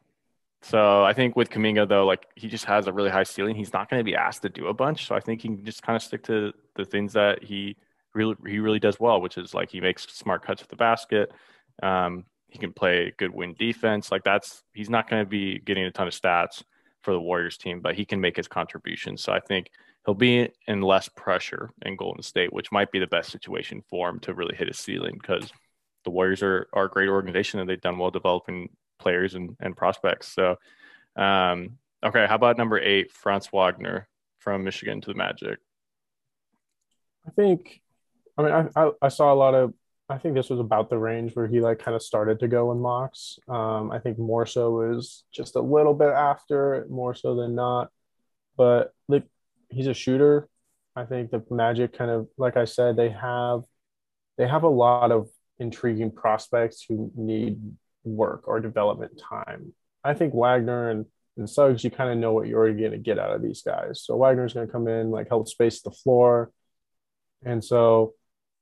so I think with Kuminga though, like he just has a really high ceiling. He's not going to be asked to do a bunch. So I think he can just kind of stick to the things that he really he really does well, which is like he makes smart cuts at the basket. Um, he can play good win defense. Like that's he's not going to be getting a ton of stats for the Warriors team, but he can make his contribution. So I think he'll be in less pressure in Golden State, which might be the best situation for him to really hit his ceiling because the Warriors are, are a great organization and they've done well developing players and, and prospects. So, um, okay, how about number eight, Franz Wagner from Michigan to the Magic? I think, I mean, I, I, I saw a lot of I think this was about the range where he like kind of started to go in mocks. Um, I think more so was just a little bit after, more so than not. But like he's a shooter. I think the Magic kind of like I said, they have they have a lot of intriguing prospects who need work or development time. I think Wagner and, and Suggs, you kind of know what you're going to get out of these guys. So Wagner's going to come in, like help space the floor. And so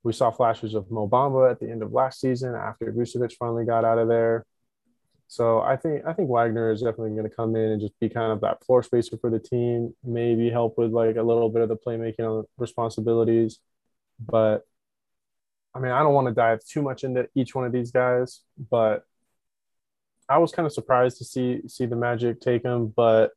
we saw flashes of Mo Bamba at the end of last season after Vucevic finally got out of there. So I think I think Wagner is definitely going to come in and just be kind of that floor spacer for the team, maybe help with like a little bit of the playmaking responsibilities. But I mean, I don't want to dive too much into each one of these guys, but I was kind of surprised to see see the Magic take him. But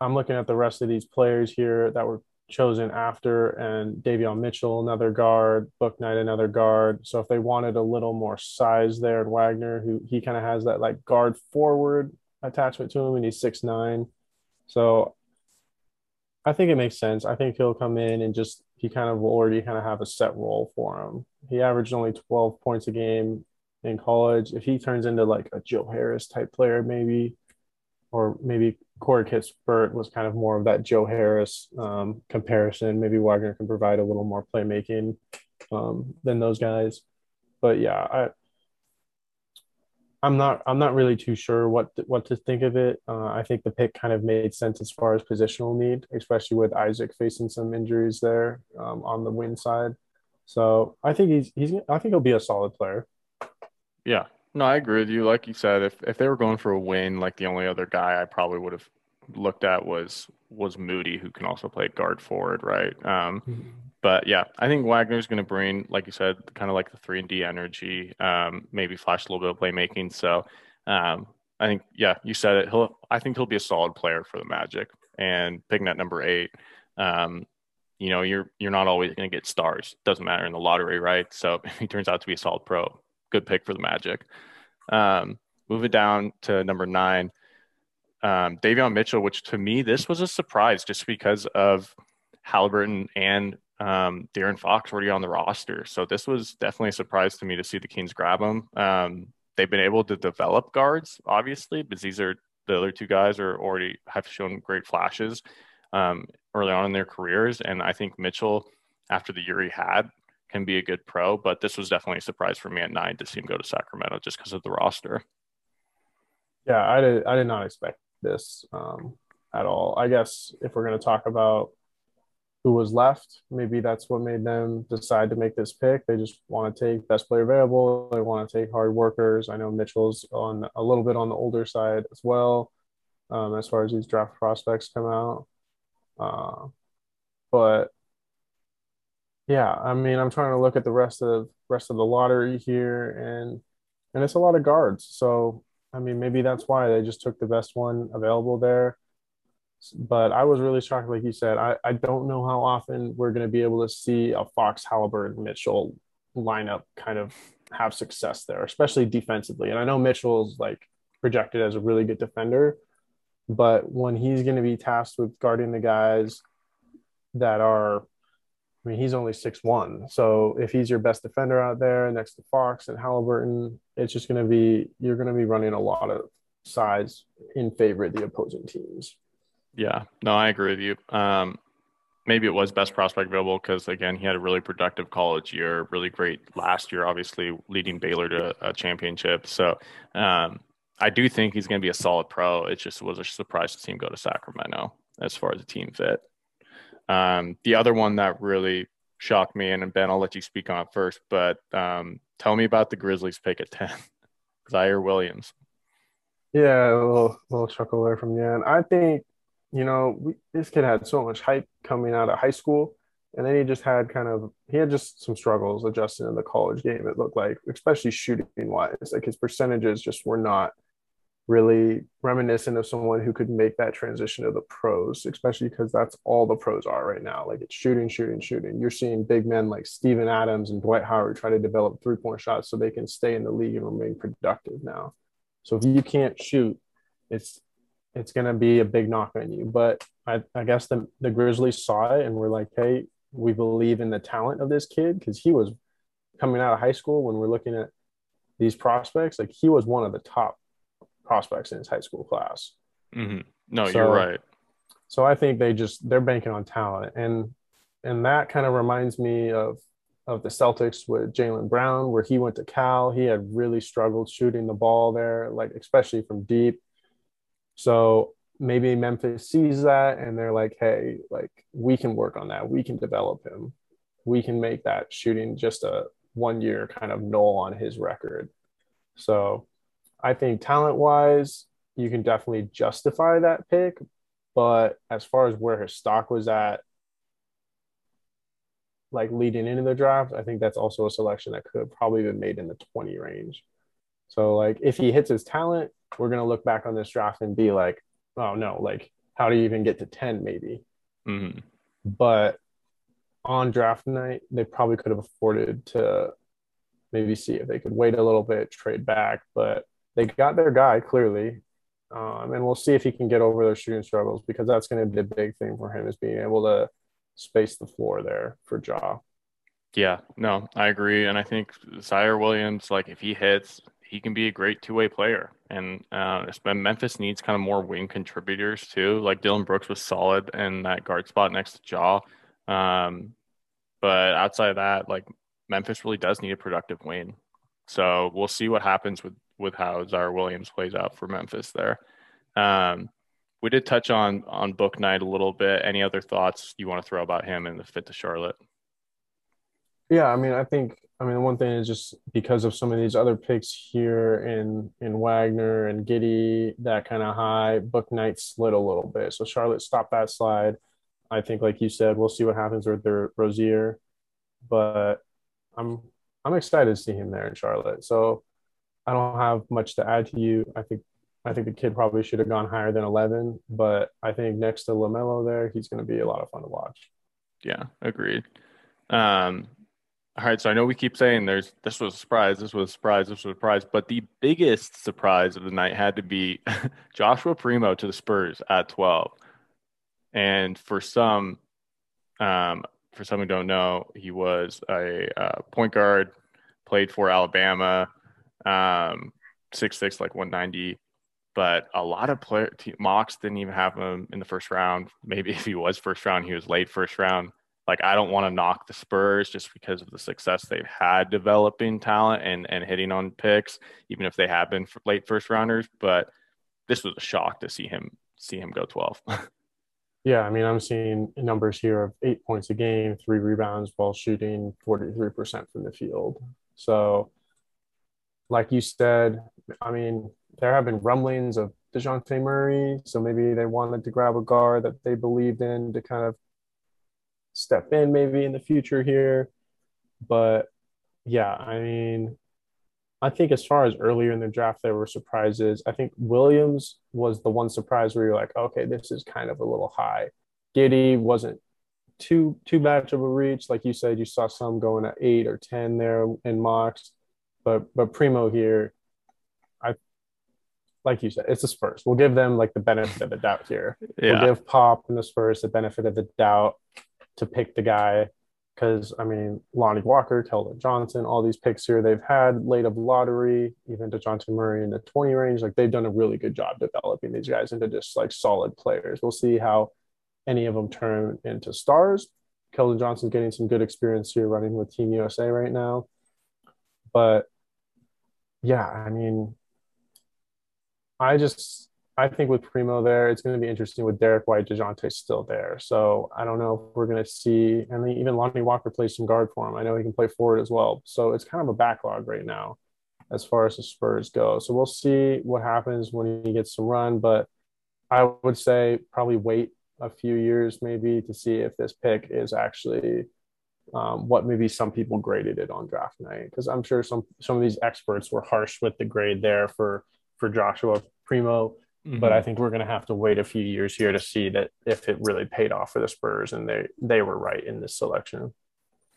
I'm looking at the rest of these players here that were chosen after, and Davion Mitchell, another guard, Bouknight, another guard. So if they wanted a little more size there, and Wagner, who he kind of has that like guard forward attachment to him, and he's six nine. So I think it makes sense. I think he'll come in and just he kind of will already kind of have a set role for him. He averaged only 12 points a game in college. If he turns into like a Joe Harris type player, maybe, or maybe Corey Kispert was kind of more of that Joe Harris um, comparison. Maybe Wagner can provide a little more playmaking um, than those guys. But yeah, I I'm not I'm not really too sure what what to think of it. Uh, I think the pick kind of made sense as far as positional need, especially with Isaac facing some injuries there um, on the win side. So I think he's he's I think he'll be a solid player. Yeah, no, I agree with you. Like you said, if if they were going for a win, like the only other guy I probably would have looked at was was Moody, who can also play guard forward, right? Um, mm-hmm. But yeah, I think Wagner's going to bring, like you said, kind of like the three and D energy, um, maybe flash a little bit of playmaking. So um, I think, yeah, you said it. He'll, I think he'll be a solid player for the Magic. And picking at number eight, um, you know, you're you're not always going to get stars. Doesn't matter in the lottery, right? So if [LAUGHS] he turns out to be a solid pro, good pick for the Magic. Um, moving down to number nine, um, Davion Mitchell, which to me this was a surprise just because of Halliburton and um, De'Aaron Fox already on the roster. So this was definitely a surprise to me to see the Kings grab him. Um, they've been able to develop guards, obviously, but these are the other two guys are already have shown great flashes um, early on in their careers. And I think Mitchell, after the year he had, can be a good pro. But this was definitely a surprise for me at nine to see him go to Sacramento just because of the roster. Yeah, I did. I did not expect this um, at all. I guess if we're going to talk about who was left. Maybe that's what made them decide to make this pick. They just want to take best player available. They want to take hard workers. I know Mitchell's on a little bit on the older side as well, um, as far as these draft prospects come out. Uh, but yeah, I mean, I'm trying to look at the rest of rest of the lottery here, and and it's a lot of guards. So I mean, maybe that's why they just took the best one available there but I was really shocked, like you said. I, I don't know how often we're going to be able to see a Fox, Halliburton, Mitchell lineup kind of have success there, especially defensively. And I know Mitchell's like projected as a really good defender, but when he's going to be tasked with guarding the guys that are, I mean, he's only six one. So if he's your best defender out there next to Fox and Halliburton, it's just going to be you're going to be running a lot of size in favor of the opposing teams. Yeah, no, I agree with you. Um, maybe it was best prospect available because again, he had a really productive college year, really great last year, obviously leading Baylor to a championship. So um, I do think he's going to be a solid pro. It just was a surprise to see him go to Sacramento as far as the team fit. Um, the other one that really shocked me, and Ben, I'll let you speak on it first, but um, tell me about the Grizzlies pick at [LAUGHS] 10, Ziaire Williams. Yeah, a little, little chuckle there from end. I think you know, we, this kid had so much hype coming out of high school, and then he just had kind of he had just some struggles adjusting in the college game. It looked like, especially shooting wise, like his percentages just were not really reminiscent of someone who could make that transition to the pros, especially because that's all the pros are right now. Like it's shooting, shooting, shooting. You're seeing big men like Steven Adams and Dwight Howard try to develop three point shots so they can stay in the league and remain productive now. So if you can't shoot, it's it's to be a big knock on you. But I, I guess the, the Grizzlies saw it and were like, hey, we believe in the talent of this kid because he was coming out of high school when we're looking at these prospects. Like he was one of the top prospects in his high school class. Mm-hmm. No, so, you're right. So I think they just they're banking on talent, and and that kind of reminds me of of the Celtics with Jaylen Brown, where he went to Cal. He had really struggled shooting the ball there, like especially from deep. So maybe Memphis sees that and they're like, hey, like we can work on that. We can develop him. We can make that shooting just a one year kind of null on his record. So I think talent wise, you can definitely justify that pick. But as far as where his stock was at, like leading into the draft, I think that's also a selection that could have probably been made in the 20 range. So like if he hits his talent, we're gonna look back on this draft and be like, oh no, like how do you even get to 10 maybe? Mm-hmm. But on draft night, they probably could have afforded to maybe see if they could wait a little bit, trade back, but they got their guy clearly. Um, and we'll see if he can get over those shooting struggles because that's going to be a big thing for him is being able to space the floor there for Ja. Yeah, no, I agree. And I think Ziaire Williams, like if he hits, he can be a great two way player. And uh, Memphis needs kind of more wing contributors too. Like Dillon Brooks was solid in that guard spot next to Ja, Um, but outside of that, like Memphis really does need a productive wing. So we'll see what happens with with how Ziaire Williams plays out for Memphis there. Um, we did touch on on Bouknight a little bit. Any other thoughts you want to throw about him and the fit to Charlotte? Yeah, I mean, I think I mean one thing is just because of some of these other picks here in in Wagner and Giddey, that kind of high Bouknight slid a little bit. So Charlotte stopped that slide. I think, like you said, we'll see what happens with Terry Rozier, but I'm I'm excited to see him there in Charlotte. So I don't have much to add to you. I think I think the kid probably should have gone higher than 11, but I think next to LaMelo there, he's going to be a lot of fun to watch. Yeah, agreed. Um, all right, so I know we keep saying there's this was a surprise, this was a surprise, this was a surprise, but the biggest surprise of the night had to be [LAUGHS] Joshua Primo to the Spurs at 12. And for some, um, for some who don't know, he was a uh, point guard, played for Alabama, um, six six like 190. But a lot of player mocks didn't even have him in the first round. Maybe [LAUGHS] if he was first round, he was late first round. Like I don't want to knock the Spurs just because of the success they've had developing talent and and hitting on picks, even if they have been late first rounders. But this was a shock to see him see him go 12. [LAUGHS] Yeah, I mean, I'm seeing numbers here of eight points a game, three rebounds while shooting 43% from the field. So, like you said, I mean, there have been rumblings of DeJounte Murray. So maybe they wanted to grab a guard that they believed in to kind of step in maybe in the future here. But yeah, I mean, I think as far as earlier in the draft, there were surprises. I think Williams was the one surprise where you're like, okay, this is kind of a little high. Giddey wasn't too too much of a reach. Like you said, you saw some going at eight or ten there in mocks, but but Primo here, I like you said, it's the Spurs. We'll give them like the benefit of the doubt here. Yeah. We'll give Pop and the Spurs the benefit of the doubt to pick the guy because I mean, Lonnie Walker, Keldon Johnson, all these picks here they've had late of lottery, even DeJounte Murray in the 20 range. Like they've done a really good job developing these guys into just like solid players. We'll see how any of them turn into stars. Keldon Johnson's getting some good experience here running with Team USA right now. But yeah, I mean, I just I think with Primo there, it's going to be interesting with Derrick White, DeJounte still there. So I don't know if we're going to see, and even Lonnie Walker plays some guard for him. I know he can play forward as well. So it's kind of a backlog right now as far as the Spurs go. So we'll see what happens when he gets some run. But I would say probably wait a few years maybe to see if this pick is actually um, what maybe some people graded it on draft night. Because I'm sure some some of these experts were harsh with the grade there for for Joshua Primo Mm-hmm. But I think we're going to have to wait a few years here to see that if it really paid off for the Spurs and they they were right in this selection.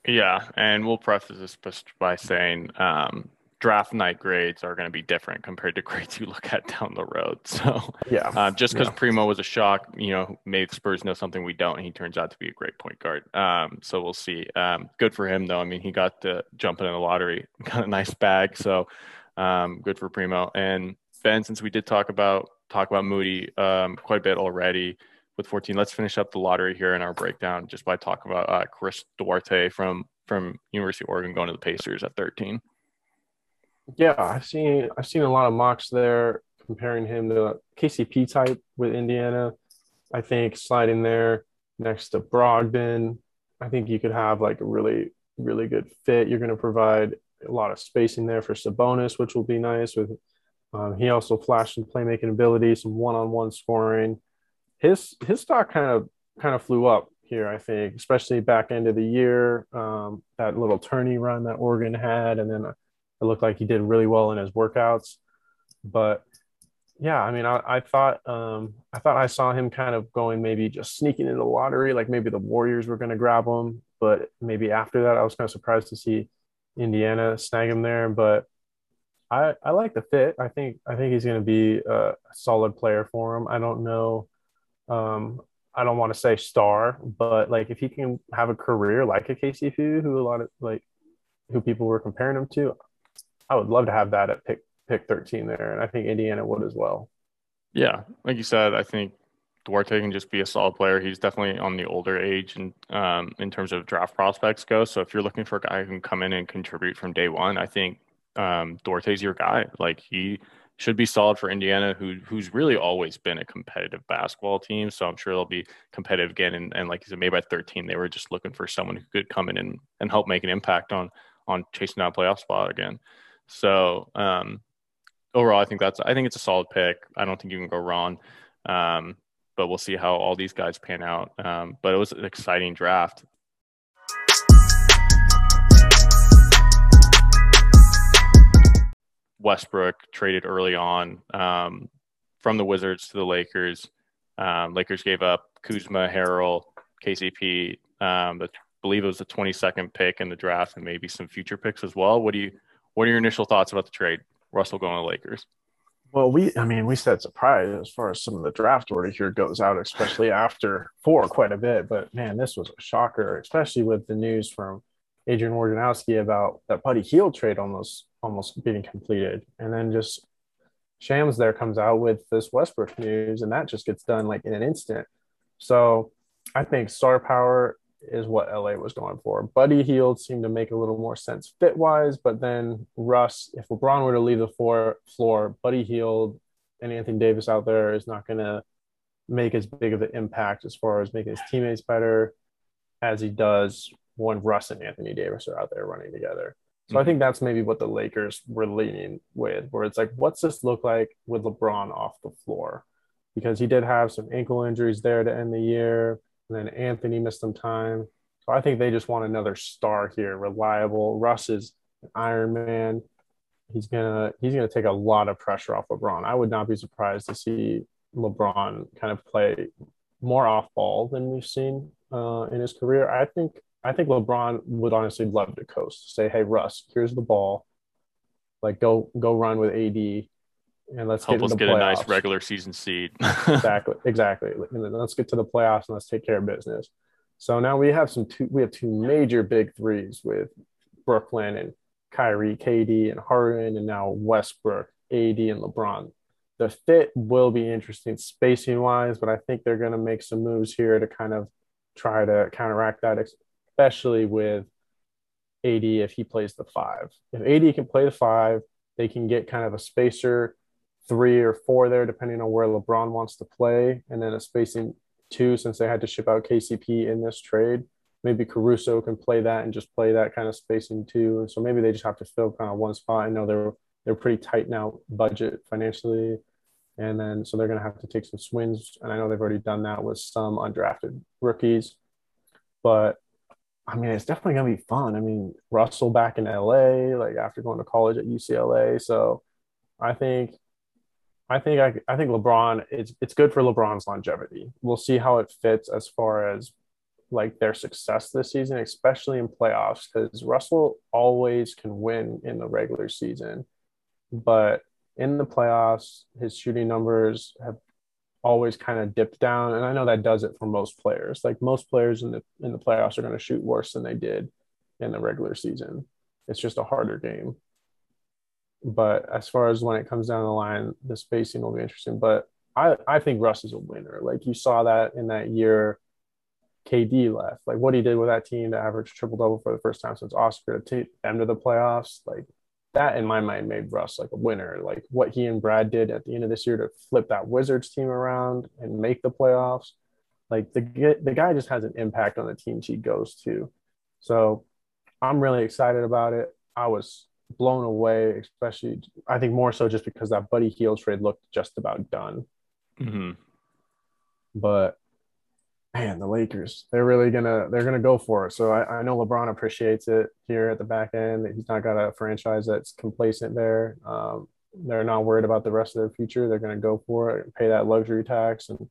Yeah, and we'll preface this by saying um, draft night grades are going to be different compared to [LAUGHS] grades you look at down the road. So yeah, uh, just because yeah. Primo was a shock, you know, made Spurs know something we don't, and he turns out to be a great point guard. Um, so we'll see. Um, good for him though. I mean, he got to jump in the lottery, [LAUGHS] got a nice bag. So um, good for Primo. And Ben, since we did talk about talk about Moody um, quite a bit already with 14. Let's finish up the lottery here in our breakdown just by talking about uh, Chris Duarte from from University of Oregon going to the Pacers at 13. Yeah, I've seen I've seen a lot of mocks there comparing him to KCP type with Indiana. I think sliding there next to Brogdon, I think you could have like a really really good fit. You're going to provide a lot of spacing there for Sabonis, which will be nice with um, he also flashed some playmaking ability, some one-on-one scoring. His his stock kind of kind of flew up here, I think, especially back end of the year. Um, that little tourney run that Oregon had, and then it looked like he did really well in his workouts. But yeah, I mean, I, I thought um, I thought I saw him kind of going maybe just sneaking in the lottery, like maybe the Warriors were going to grab him, but maybe after that, I was kind of surprised to see Indiana snag him there. But I, I like the fit. I think I think he's going to be a solid player for him. I don't know. Um, I don't want to say star, but like if he can have a career like a KCP, who a lot of like who people were comparing him to, I would love to have that at pick pick 13 there, and I think Indiana would as well. Yeah, like you said, I think Duarte can just be a solid player. He's definitely on the older age and um, in terms of draft prospects go. So if you're looking for a guy who can come in and contribute from day one, I think um, Duarte's your guy. Like he should be solid for Indiana, who who's really always been a competitive basketball team. So I'm sure they'll be competitive again. And, and like you said, maybe by 13, they were just looking for someone who could come in and, and help make an impact on on chasing a playoff spot again. So um, overall, I think that's I think it's a solid pick. I don't think you can go wrong. Um, but we'll see how all these guys pan out. Um, but it was an exciting draft. Westbrook traded early on um, from the Wizards to the Lakers. Um, Lakers gave up Kuzma, Harrell, KCP. Um, I believe it was the 22nd pick in the draft, and maybe some future picks as well. What do you? What are your initial thoughts about the trade? Russell going to Lakers. Well, we, I mean, we said surprise as far as some of the draft order here goes out, especially after four quite a bit. But man, this was a shocker, especially with the news from Adrian Wojnarowski about that Buddy Hield trade almost almost being completed, and then just Shams there comes out with this Westbrook news, and that just gets done like in an instant. So I think star power is what LA was going for. Buddy Hield seemed to make a little more sense fit wise, but then Russ, if LeBron were to leave the floor, floor Buddy Hield and Anthony Davis out there is not going to make as big of an impact as far as making his teammates better as he does when Russ and Anthony Davis are out there running together. So mm-hmm. I think that's maybe what the Lakers were leaning with, where it's like, what's this look like with LeBron off the floor? Because he did have some ankle injuries there to end the year and then Anthony missed some time. So I think they just want another star here, reliable. Russ is an Iron Man. He's gonna he's gonna take a lot of pressure off LeBron. I would not be surprised to see LeBron kind of play more off ball than we've seen uh, in his career. I think I think LeBron would honestly love to coast. Say, hey Russ, here's the ball. Like go go run with AD and let's help get us get playoffs. a nice regular season seed. [LAUGHS] exactly, exactly. let's get to the playoffs and let's take care of business. So now we have some two. We have two major big threes with Brooklyn and Kyrie, KD, and Harden, and now Westbrook, AD, and LeBron. The fit will be interesting spacing wise, but I think they're going to make some moves here to kind of try to counteract that, especially with AD if he plays the five. If AD can play the five, they can get kind of a spacer three or four there, depending on where LeBron wants to play, and then a spacing two since they had to ship out KCP in this trade. Maybe Caruso can play that and just play that kind of spacing too. And so maybe they just have to fill kind of one spot. I know they're they're pretty tight now budget financially, and then so they're going to have to take some swings. And I know they've already done that with some undrafted rookies, but I mean, it's definitely gonna be fun. I mean, Russell back in LA, like after going to college at UCLA. So I think I think I, I think LeBron it's it's good for LeBron's longevity. We'll see how it fits as far as like their success this season, especially in playoffs, because Russell always can win in the regular season, but in the playoffs, his shooting numbers have always kind of dipped down, and I know that does it for most players. Like most players in the in the playoffs are going to shoot worse than they did in the regular season. It's just a harder game. But as far as when it comes down the line, the spacing will be interesting. But I, I think Russ is a winner. Like you saw that in that year KD left. Like what he did with that team to average triple double for the first time since Oscar to take them to the playoffs. Like that in my mind made Russ like a winner. Like what he and Brad did at the end of this year to flip that Wizards team around and make the playoffs. Like the the guy just has an impact on the teams he goes to. So I'm really excited about it. I was blown away, especially I think more so just because that Buddy Hield trade looked just about done. Mm-hmm. But man, the Lakers, they're really gonna they're gonna go for it. So I, I know LeBron appreciates it here at the back end. He's not got a franchise that's complacent there. Um, they're not worried about the rest of their future. They're gonna go for it, and pay that luxury tax, and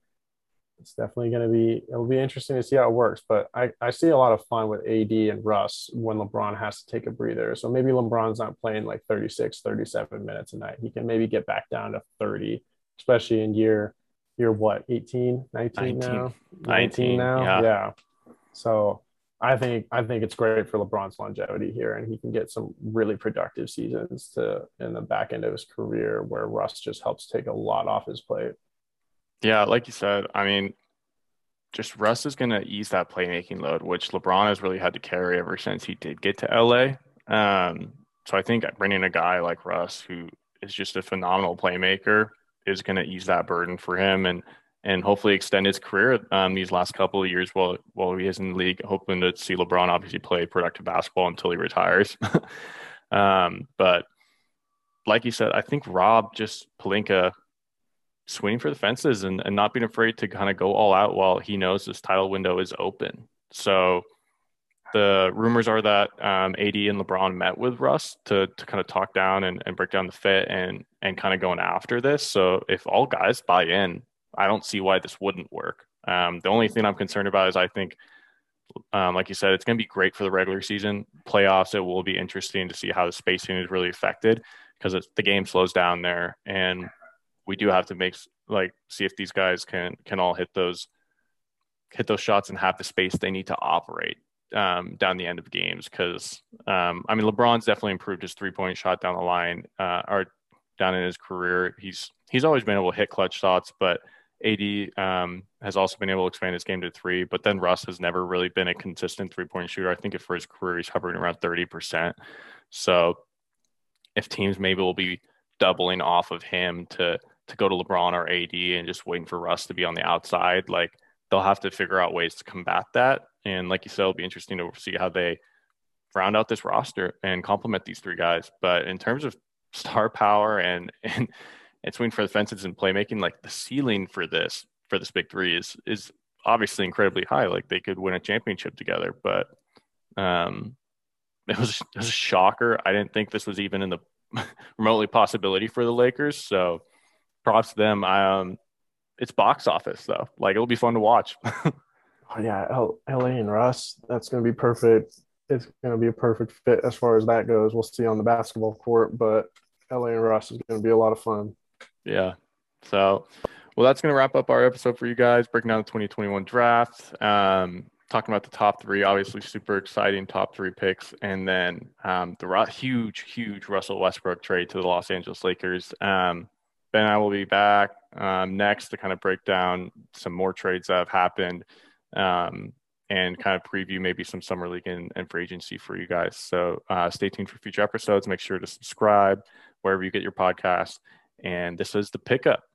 it's definitely going to be it'll be interesting to see how it works but I, I see a lot of fun with ad and russ when lebron has to take a breather. So maybe lebron's not playing like 36 37 minutes a night. He can maybe get back down to 30 especially in year year what 18 19, 19 now? 19, 19 now? yeah. yeah. So i think i think it's great for lebron's longevity here and he can get some really productive seasons to in the back end of his career where russ just helps take a lot off his plate yeah, like you said, I mean, just Russ is going to ease that playmaking load, which LeBron has really had to carry ever since he did get to LA. Um, so I think bringing a guy like Russ, who is just a phenomenal playmaker, is going to ease that burden for him and and hopefully extend his career um, these last couple of years while while he is in the league. Hoping to see LeBron obviously play productive basketball until he retires. [LAUGHS] um, but like you said, I think Rob just Pelinka swinging for the fences and, and not being afraid to kind of go all out while he knows this title window is open. So the rumors are that um, AD and LeBron met with Russ to, to kind of talk down and, and break down the fit and and kind of going after this. So if all guys buy in, I don't see why this wouldn't work. Um, the only thing I'm concerned about is I think, um, like you said, it's going to be great for the regular season playoffs. It will be interesting to see how the spacing is really affected because the game slows down there and we do have to make like see if these guys can can all hit those hit those shots and have the space they need to operate um, down the end of games. Because um, I mean, LeBron's definitely improved his three point shot down the line uh, or down in his career. He's he's always been able to hit clutch shots, but AD um, has also been able to expand his game to three. But then Russ has never really been a consistent three point shooter. I think for his career, he's hovering around thirty percent. So if teams maybe will be doubling off of him to to go to LeBron or AD and just waiting for Russ to be on the outside. Like they'll have to figure out ways to combat that. And like you said, it'll be interesting to see how they round out this roster and complement these three guys. But in terms of [LAUGHS] star power and and and swing for the fences and playmaking, like the ceiling for this for this big three is is obviously incredibly high. Like they could win a championship together, but um, it was it was a shocker. I didn't think this was even in the [LAUGHS] remotely possibility for the Lakers. So props to them. Um, it's box office though. Like it'll be fun to watch. [LAUGHS] oh, yeah, L- LA and Russ. That's going to be perfect. It's going to be a perfect fit as far as that goes. We'll see on the basketball court, but LA and Russ is going to be a lot of fun. Yeah. So, well, that's going to wrap up our episode for you guys, breaking down the 2021 draft. Um, talking about the top three, obviously super exciting top three picks, and then um, the huge, huge Russell Westbrook trade to the Los Angeles Lakers. Um, Ben and I will be back um, next to kind of break down some more trades that have happened um, and kind of preview maybe some summer league and, and free agency for you guys. So uh, stay tuned for future episodes. Make sure to subscribe wherever you get your podcast. And this is the pickup.